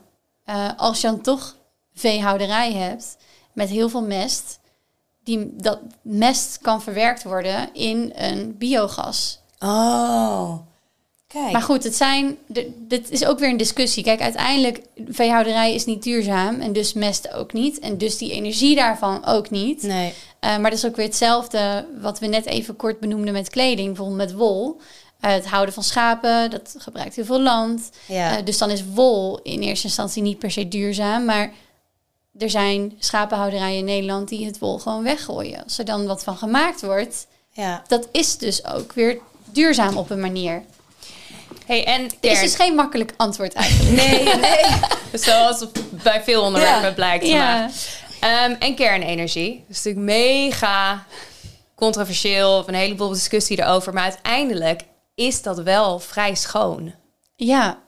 als je dan toch veehouderij hebt met heel veel mest, die, dat mest kan verwerkt worden in een biogas. Oh. Kijk. Maar goed, het zijn, dit is ook weer een discussie. Kijk, uiteindelijk, veehouderij is niet duurzaam en dus mest ook niet. En dus die energie daarvan ook niet. Nee. Uh, maar dat is ook weer hetzelfde wat we net even kort benoemden met kleding, bijvoorbeeld met wol. Uh, het houden van schapen, dat gebruikt heel veel land. Ja. Uh, dus dan is wol in eerste instantie niet per se duurzaam. Maar er zijn schapenhouderijen in Nederland die het wol gewoon weggooien. Als er dan wat van gemaakt wordt, ja. dat is dus ook weer duurzaam op een manier. Hey, en is dus geen makkelijk antwoord eigenlijk. Nee, nee. Zoals bij veel onderwerpen blijkt. Ja. Um, en kernenergie. Dat is natuurlijk mega controversieel of een heleboel discussie erover. Maar uiteindelijk is dat wel vrij schoon. Ja,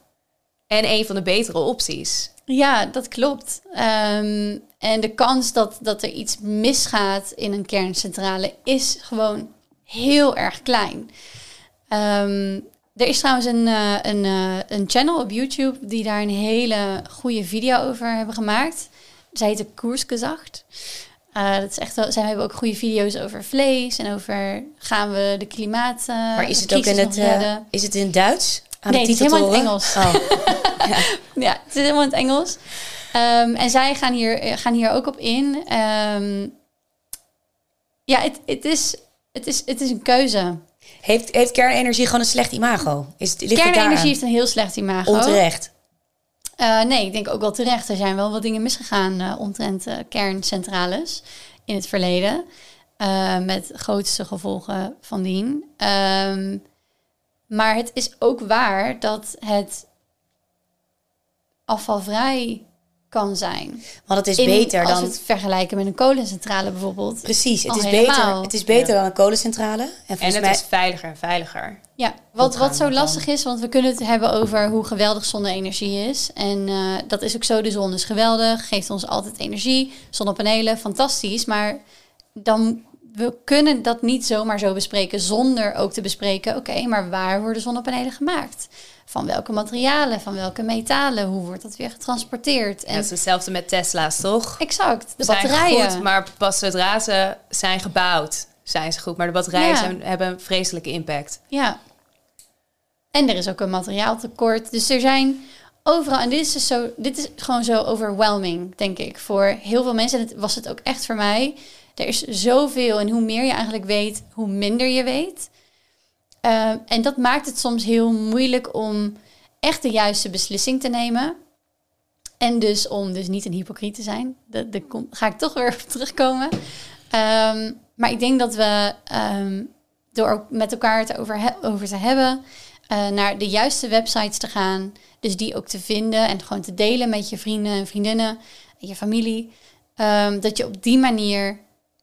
En een van de betere opties. Ja, dat klopt. Ehm, en de kans dat, dat er iets misgaat in een kerncentrale is gewoon heel erg klein. Ehm, er is trouwens een, eh, een, eh, een channel op YouTube die daar een hele goede video over hebben gemaakt. Zij heet Koersgezacht. Eh dat is echt wel, zij hebben ook goede video's over vlees en over gaan we de klimaat. Maar is het ook in het, is het in Duits? Aan Nee, de het is helemaal in het? Engels. Oh, Ja, het is helemaal in het Engels. Ehm, en zij gaan hier, gaan hier ook op in. Ehm, ja, het, het, is, het, is, het is een keuze. Heeft, heeft kernenergie gewoon een slecht imago? Is ligt Kernenergie heeft een heel slecht imago. Onterecht. Eh, nee, ik denk ook wel terecht. Er zijn wel wat dingen misgegaan eh omtrent eh, kerncentrales in het verleden. met grootste gevolgen van dien. Ehm, maar het is ook waar dat het afvalvrij kan zijn. Want het is In- beter als dan... we het vergelijken met een kolencentrale bijvoorbeeld. Precies, het al is, helemaal. beter, het is beter Ja. dan een kolencentrale. En En het mij... is veiliger en veiliger. Ja, wat, wat zo dan? lastig is, want we kunnen het hebben over hoe geweldig zonne-energie is. En eh, dat is ook zo, de zon is geweldig, geeft ons altijd energie. Zonnepanelen, fantastisch. Maar dan, we kunnen dat niet zomaar zo bespreken zonder ook te bespreken... oké, maar waar worden zonnepanelen gemaakt? Van welke materialen, van welke metalen? Hoe wordt dat weer getransporteerd? En dat is hetzelfde met Tesla's, toch? exact, de zijn batterijen. goed, maar pas zodra ze zijn gebouwd, zijn ze goed. Maar de batterijen Ja. zijn, hebben een vreselijke impact. Ja. En er is ook een materiaaltekort. Dus er zijn overal. En dit is, dus zo, dit is gewoon zo overwhelming, denk ik. Voor heel veel mensen. En het was het ook echt voor mij. Er is zoveel. En hoe meer je eigenlijk weet, hoe minder je weet. Uh, en dat maakt het soms heel moeilijk om echt de juiste beslissing te nemen. En dus om dus niet een hypocriet te zijn. Daar ga ik toch weer op terugkomen. Um, maar ik denk dat we um, door met elkaar het over, over te hebben, uh, naar de juiste websites te gaan, dus die ook te vinden en gewoon te delen met je vrienden en vriendinnen en je familie, um, dat je op die manier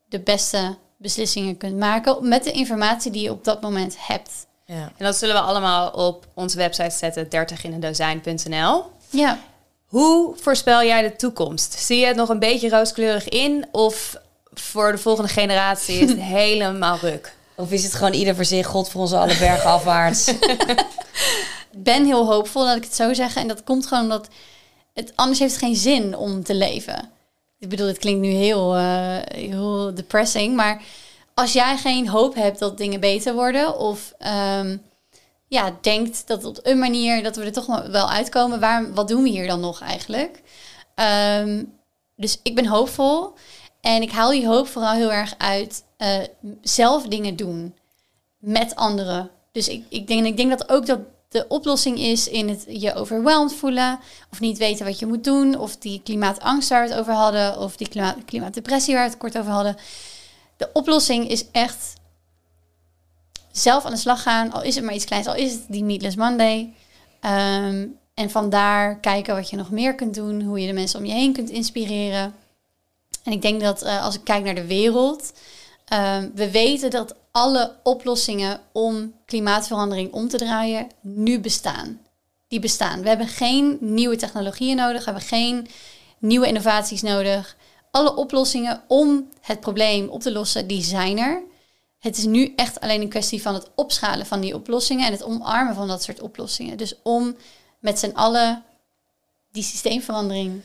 de beste beslissingen kunt maken met de informatie die je op dat moment hebt. Ja. En dat zullen we allemaal op onze website zetten, 30inendozijn.nl. Ja. Hoe voorspel jij de toekomst? Zie je het nog een beetje rooskleurig in of voor de volgende generatie is het helemaal ruk? Of is het gewoon ieder voor zich, God voor ons alle bergen afwaarts? Ik ben heel hoopvol, dat ik het zo zeggen. En dat komt gewoon omdat het anders heeft geen zin om te leven. Ik bedoel, het klinkt nu heel, uh, heel depressing, maar als jij geen hoop hebt dat dingen beter worden of um, ja, denkt dat op een manier dat we er toch wel uitkomen, waar, wat doen we hier dan nog eigenlijk? Um, dus ik ben hoopvol en ik haal die hoop vooral heel erg uit uh, zelf dingen doen met anderen. Dus ik, ik, denk, ik denk dat ook dat de oplossing is in het je overweldigd voelen, of niet weten wat je moet doen, of die klimaatangst waar we het over hadden, of die klimaat, klimaatdepressie waar we het kort over hadden. De oplossing is echt zelf aan de slag gaan, al is het maar iets kleins, al is het die Meatless Monday. Um, en vandaar kijken wat je nog meer kunt doen, hoe je de mensen om je heen kunt inspireren. En ik denk dat uh, als ik kijk naar de wereld, um, we weten dat alle oplossingen om klimaatverandering om te draaien nu bestaan. Die bestaan. We hebben geen nieuwe technologieën nodig, we hebben geen nieuwe innovaties nodig. Alle oplossingen om het probleem op te lossen, die zijn er. Het is nu echt alleen een kwestie van het opschalen van die oplossingen en het omarmen van dat soort oplossingen. Dus om met z'n allen die systeemverandering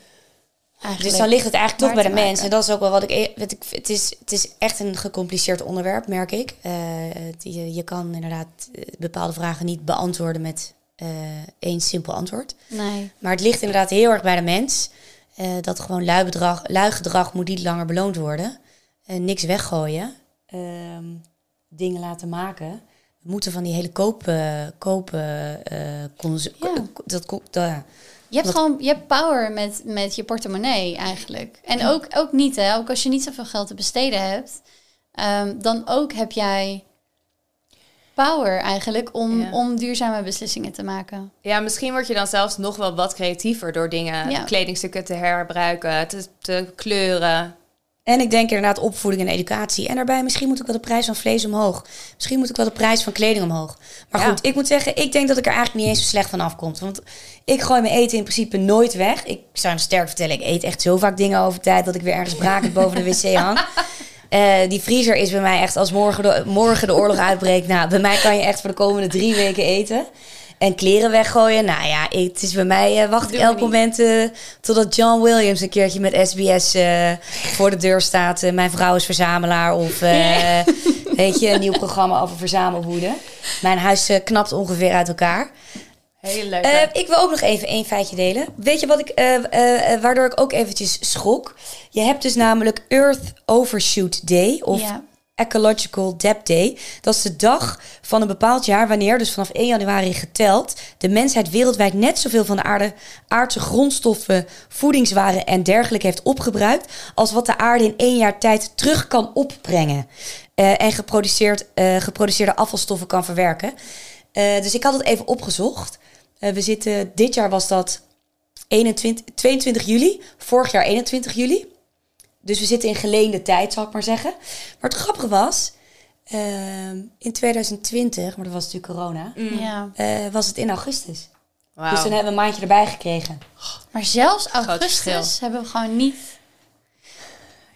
Eigenlijk dus dan ligt het eigenlijk toch bij de mens. En dat is ook wel wat ik... Wat ik het, is, het is echt een gecompliceerd onderwerp, merk ik. Uh, je, je kan inderdaad eh, bepaalde vragen niet beantwoorden met uh, één simpel antwoord. Nee. Maar het ligt inderdaad heel erg bij de mens. Uh, dat gewoon lui, bedrag, lui gedrag moet niet langer beloond worden. Niks weggooien. dingen laten maken. We moeten van die hele kopen... kopen ja. dat, dat, je hebt gewoon je hebt power met, met je portemonnee eigenlijk. En ook, ook niet, hè? Ook als je niet zoveel geld te besteden hebt, um, dan ook heb jij power eigenlijk om, ja. om duurzame beslissingen te maken. Ja, misschien word je dan zelfs nog wel wat creatiever door dingen, ja. kledingstukken te herbruiken, te, te kleuren. En ik denk inderdaad opvoeding en educatie. En daarbij misschien moet ik wel de prijs van vlees omhoog. Misschien moet ik wel de prijs van kleding omhoog. Maar Ja. goed, ik moet zeggen, ik denk dat ik er eigenlijk niet eens zo slecht van afkomt. Want ik gooi mijn eten in principe nooit weg. Ik zou hem sterk vertellen, ik eet echt zo vaak dingen over tijd... dat ik weer ergens brakend boven de wc hang. Eh, die vriezer is bij mij echt als morgen de, morgen de oorlog uitbreekt. Nou, bij mij kan je echt voor de komende drie weken eten. En kleren weggooien. Nou ja, het is bij mij eh, wacht ik elk moment eh, totdat John Williams een keertje met SBS eh, voor de deur staat. Mijn vrouw is verzamelaar of weet je, een nieuw programma over verzamelwoede. Mijn huis knapt ongeveer uit elkaar. Heel leuk. Ik wil ook nog even één feitje delen. Weet je wat ik, waardoor ik ook eventjes schrok? Je hebt dus namelijk Earth Overshoot Day of Ja. Ecological Depth Day. Dat is de dag van een bepaald jaar wanneer, dus vanaf 1 januari geteld, de mensheid wereldwijd net zoveel van de aarde, aardse grondstoffen, voedingswaren en dergelijke heeft opgebruikt, als wat de aarde in één jaar tijd terug kan opbrengen. eh, en geproduceerd, eh, geproduceerde afvalstoffen kan verwerken. Eh, dus ik had het even opgezocht. We zitten, dit jaar was dat 21, 22 juli, vorig jaar 21 juli. Dus we zitten in geleende tijd, zal ik maar zeggen. Maar het grappige was, ehm, in 2020, maar dat was natuurlijk corona, Ja. eh, was het in augustus. Dus toen hebben we een maandje erbij gekregen. Maar zelfs augustus hebben we gewoon niet,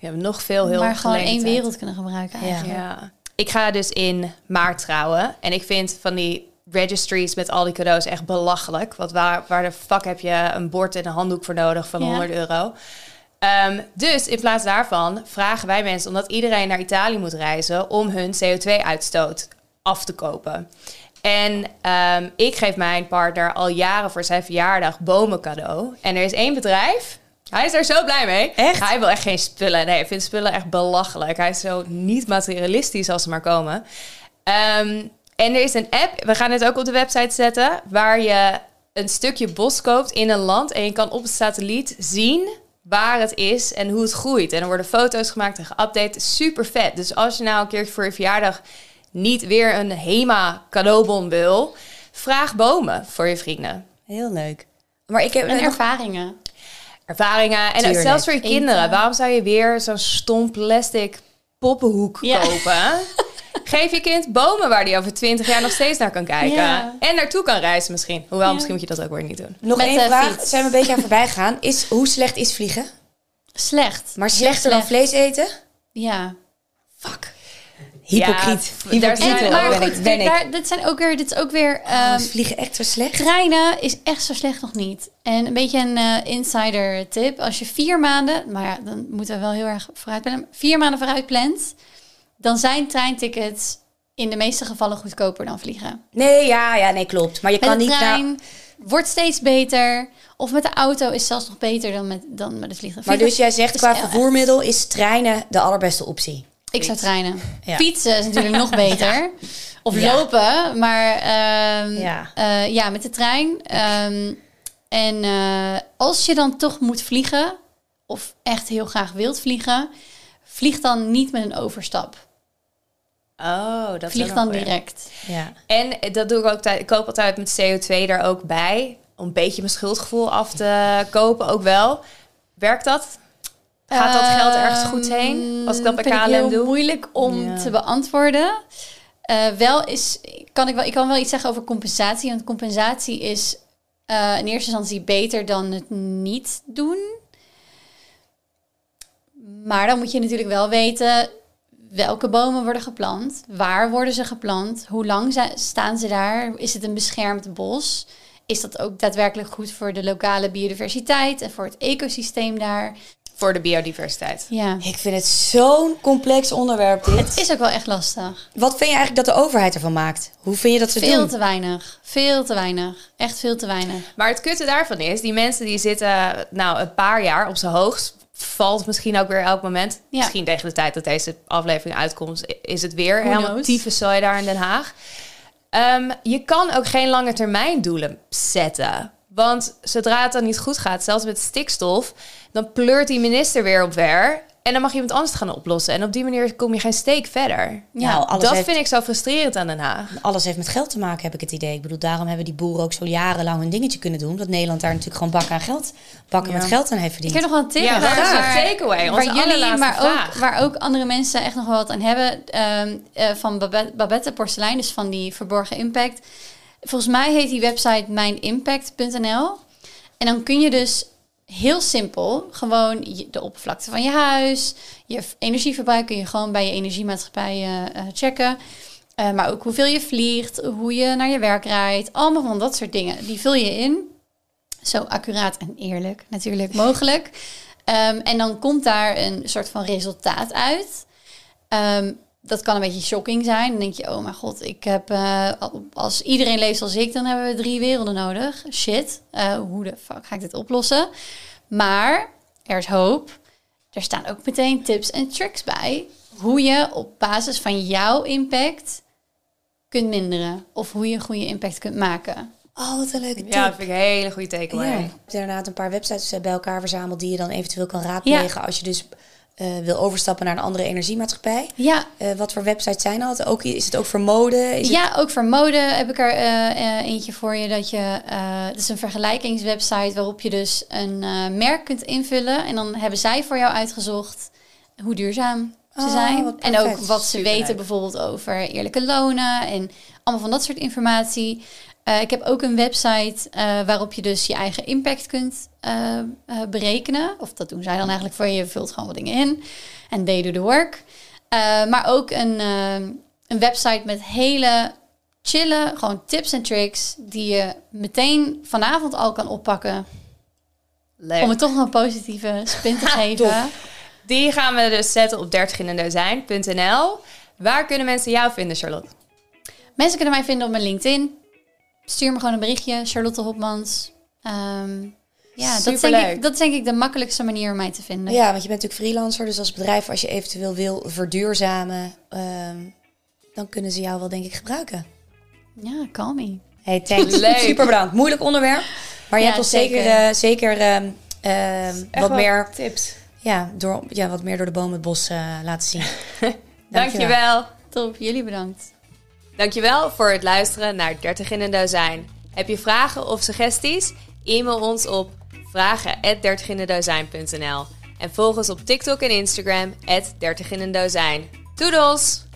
Je hebt nog veel heel maar gewoon één wereld kunnen gebruiken eigenlijk. Ja. Ik ga dus in maart trouwen. En ik vind van die registries met al die cadeaus echt belachelijk. Want waar, waar de fuck heb je een bord en een handdoek voor nodig van Ja. 100 euro? Ehm, dus in plaats daarvan vragen wij mensen, omdat iedereen naar Italië moet reizen, om hun CO2-uitstoot af te kopen. En ehm, ik geef mijn partner al jaren voor zijn verjaardag bomen cadeau. En er is één bedrijf, hij is er zo blij mee. Echt? Hij wil echt geen spullen. Nee, hij vindt spullen echt belachelijk. Hij is zo niet materialistisch als ze maar komen. Ehm, en er is een app, we gaan het ook op de website zetten, waar je een stukje bos koopt in een land en je kan op het satelliet zien waar het is en hoe het groeit. En er worden foto's gemaakt en geüpdate. Super vet. Dus als je nou een keertje voor je verjaardag niet weer een HEMA cadeaubon wil, vraag bomen voor je vrienden. Heel leuk. Maar ik heb En ervaringen. Ervaringen en Tuurlijk. zelfs voor je kinderen. Waarom zou je weer zo'n stom plastic poppenhoek Ja. kopen? Geef je kind bomen waar die over 20 jaar nog steeds naar kan kijken. Ja. En naartoe kan reizen misschien. Hoewel, Ja. misschien moet je dat ook weer niet doen. nog Met één vraag. fiets. Zijn we een beetje aan voorbij gegaan. Is, hoe slecht is vliegen? Slecht. Maar slechter dan vlees eten? Ja. Fuck. Hypocriet. Ja, daar Hypocriet zijn- hoor, maar ben goed, ik. Ben kijk, ik. daar, dit zijn ook weer, dit is ook weer. Oh, ehm, is vliegen echt zo slecht? treinen is echt zo slecht nog niet. En een beetje een eh, insider tip. Als je vier maanden, maar ja, dan moeten we wel heel erg vooruit plannen. Vier maanden vooruit plant, dan zijn treintickets in de meeste gevallen goedkoper dan vliegen. Nee, ja, ja, nee, klopt. Maar je Met kan de niet trein naar... wordt steeds beter. Of met de auto is zelfs nog beter dan met, dan met het vliegen. Maar Vliegen dus jij zegt qua echt- vervoermiddel is treinen de allerbeste optie. Ik zou treinen. Ja. Fietsen is natuurlijk nog beter. Of Ja. lopen, maar ehm, Ja. ja. ja, met de trein. Ehm, en eh, als je dan toch moet vliegen, of echt heel graag wilt vliegen, vlieg dan niet met een overstap. Oh, dat is Vlieg dan direct. Ja. En dat doe ik ook. Ik koop altijd met CO2 daar ook bij. Om een beetje mijn schuldgevoel af te kopen ook wel. Werkt dat? Gaat dat geld ergens goed heen? Als ik dat bij Ehm, vind KLM heel doe? moeilijk om Ja. te beantwoorden. Eh, wel is, kan ik, wel, ik kan wel iets zeggen over compensatie. Want compensatie is eh, in eerste instantie beter dan het niet doen. Maar dan moet je natuurlijk wel weten welke bomen worden geplant, waar worden ze geplant, hoe lang staan ze daar, is het een beschermd bos, is dat ook daadwerkelijk goed voor de lokale biodiversiteit en voor het ecosysteem daar. Voor de biodiversiteit. Ja, Ik vind het zo'n complex onderwerp dit. het is ook wel echt lastig. Wat vind je eigenlijk dat de overheid ervan maakt? Hoe vind je dat ze Veel doen? te weinig, veel te weinig, echt veel te weinig. Maar het kutte daarvan is, die mensen die zitten nou een paar jaar op zijn hoogst. Valt misschien ook weer elk moment. Ja. Misschien tegen de tijd dat deze aflevering uitkomt, is het weer Who helemaal tyfuszooi daar in Den Haag. Ehm, je kan ook geen lange termijn doelen zetten. Want zodra het dan niet goed gaat, zelfs met stikstof, dan pleurt die minister weer op weer. En dan mag iemand anders het gaan oplossen. En op die manier kom je geen steek verder. Ja, Nou, alles dat heeft- vind ik zo frustrerend aan Den Haag. Alles heeft met geld te maken, heb ik het idee. Ik bedoel, daarom hebben die boeren ook zo jarenlang hun dingetje kunnen doen. Dat Nederland daar natuurlijk gewoon bakken aan geld, bakken Ja. met geld aan heeft Ik verdiend. heb nog wel een tip. Ja, waar- dat is waar- een takeaway. Waar jullie, maar ook, waar ook andere mensen echt nog wel wat aan hebben. ehm, eh, van Babette, Babette Porselein, dus van die verborgen impact. Volgens mij heet die website mijnimpact.nl. En dan kun je dus heel simpel gewoon de oppervlakte van je huis, je energieverbruik kun je gewoon bij je energiemaatschappij eh, checken. Eh, maar ook hoeveel je vliegt, hoe je naar je werk rijdt. Allemaal van dat soort dingen. Die vul je in. Zo accuraat en eerlijk natuurlijk mogelijk. Ehm, en dan komt daar een soort van resultaat uit. Ehm, dat kan een beetje shocking zijn. Dan denk je, oh mijn god, ik heb, eh, als iedereen leeft als ik, dan hebben we drie werelden nodig. Shit, eh, hoe de fuck ga ik dit oplossen? Maar er is hoop. Er staan ook meteen tips en tricks bij. Hoe je op basis van jouw impact kunt minderen. Of hoe je een goede impact kunt maken. Oh, wat een leuke tip. Ja, dat vind ik een hele goede takeaway. Ja, je hebt inderdaad een paar websites eh, bij elkaar verzameld die je dan eventueel kan raadplegen als je dus eh, wil overstappen naar een andere energiemaatschappij. Ja, Eh, wat voor websites zijn dat? Ook, is het ook voor mode? Is ja, ook voor mode heb ik er eh, eentje voor je. Dat je, eh het is een vergelijkingswebsite waarop je dus een eh, merk kunt invullen. En dan hebben zij voor jou uitgezocht hoe duurzaam ze Oh, zijn. En ook wat ze weten bijvoorbeeld over eerlijke lonen. En allemaal van dat soort informatie. Eh, ik heb ook een website eh, waarop je dus je eigen impact kunt eh, berekenen. Of dat doen zij dan eigenlijk voor je. Je vult gewoon wat dingen in. En they do the work. Maar ook een, een website met hele chille, gewoon tips en tricks die je meteen vanavond al kan oppakken. Leuk. Om het toch nog een positieve spin te geven. Die gaan we dus zetten op 30indendozijn.nl. Waar kunnen mensen jou vinden, Charlotte? Mensen kunnen mij vinden op mijn LinkedIn. Stuur me gewoon een berichtje, Charlotte Hopmans. Ehm, ja, dat is, denk Superleuk. ik, dat is denk ik de makkelijkste manier om mij te vinden. Ja, want je bent natuurlijk freelancer, dus als bedrijf, als je eventueel wil verduurzamen, ehm, dan kunnen ze jou wel denk ik gebruiken. Ja, call me. Hey, thanks. Leuk. Super bedankt. Moeilijk onderwerp, maar je Ja, hebt ons zeker. zeker, eh, zeker ehm, ehm, wat meer, tips. ja, door, ja, wat meer door de bomen het bos eh, laten zien. Dankjewel. Top, jullie bedankt. Dankjewel voor het luisteren naar 30 in een dozijn. Heb je vragen of suggesties? E-mail ons op vragen@30indendozijn.nl en volg ons op TikTok en Instagram 30 in een dozijn. Doedels!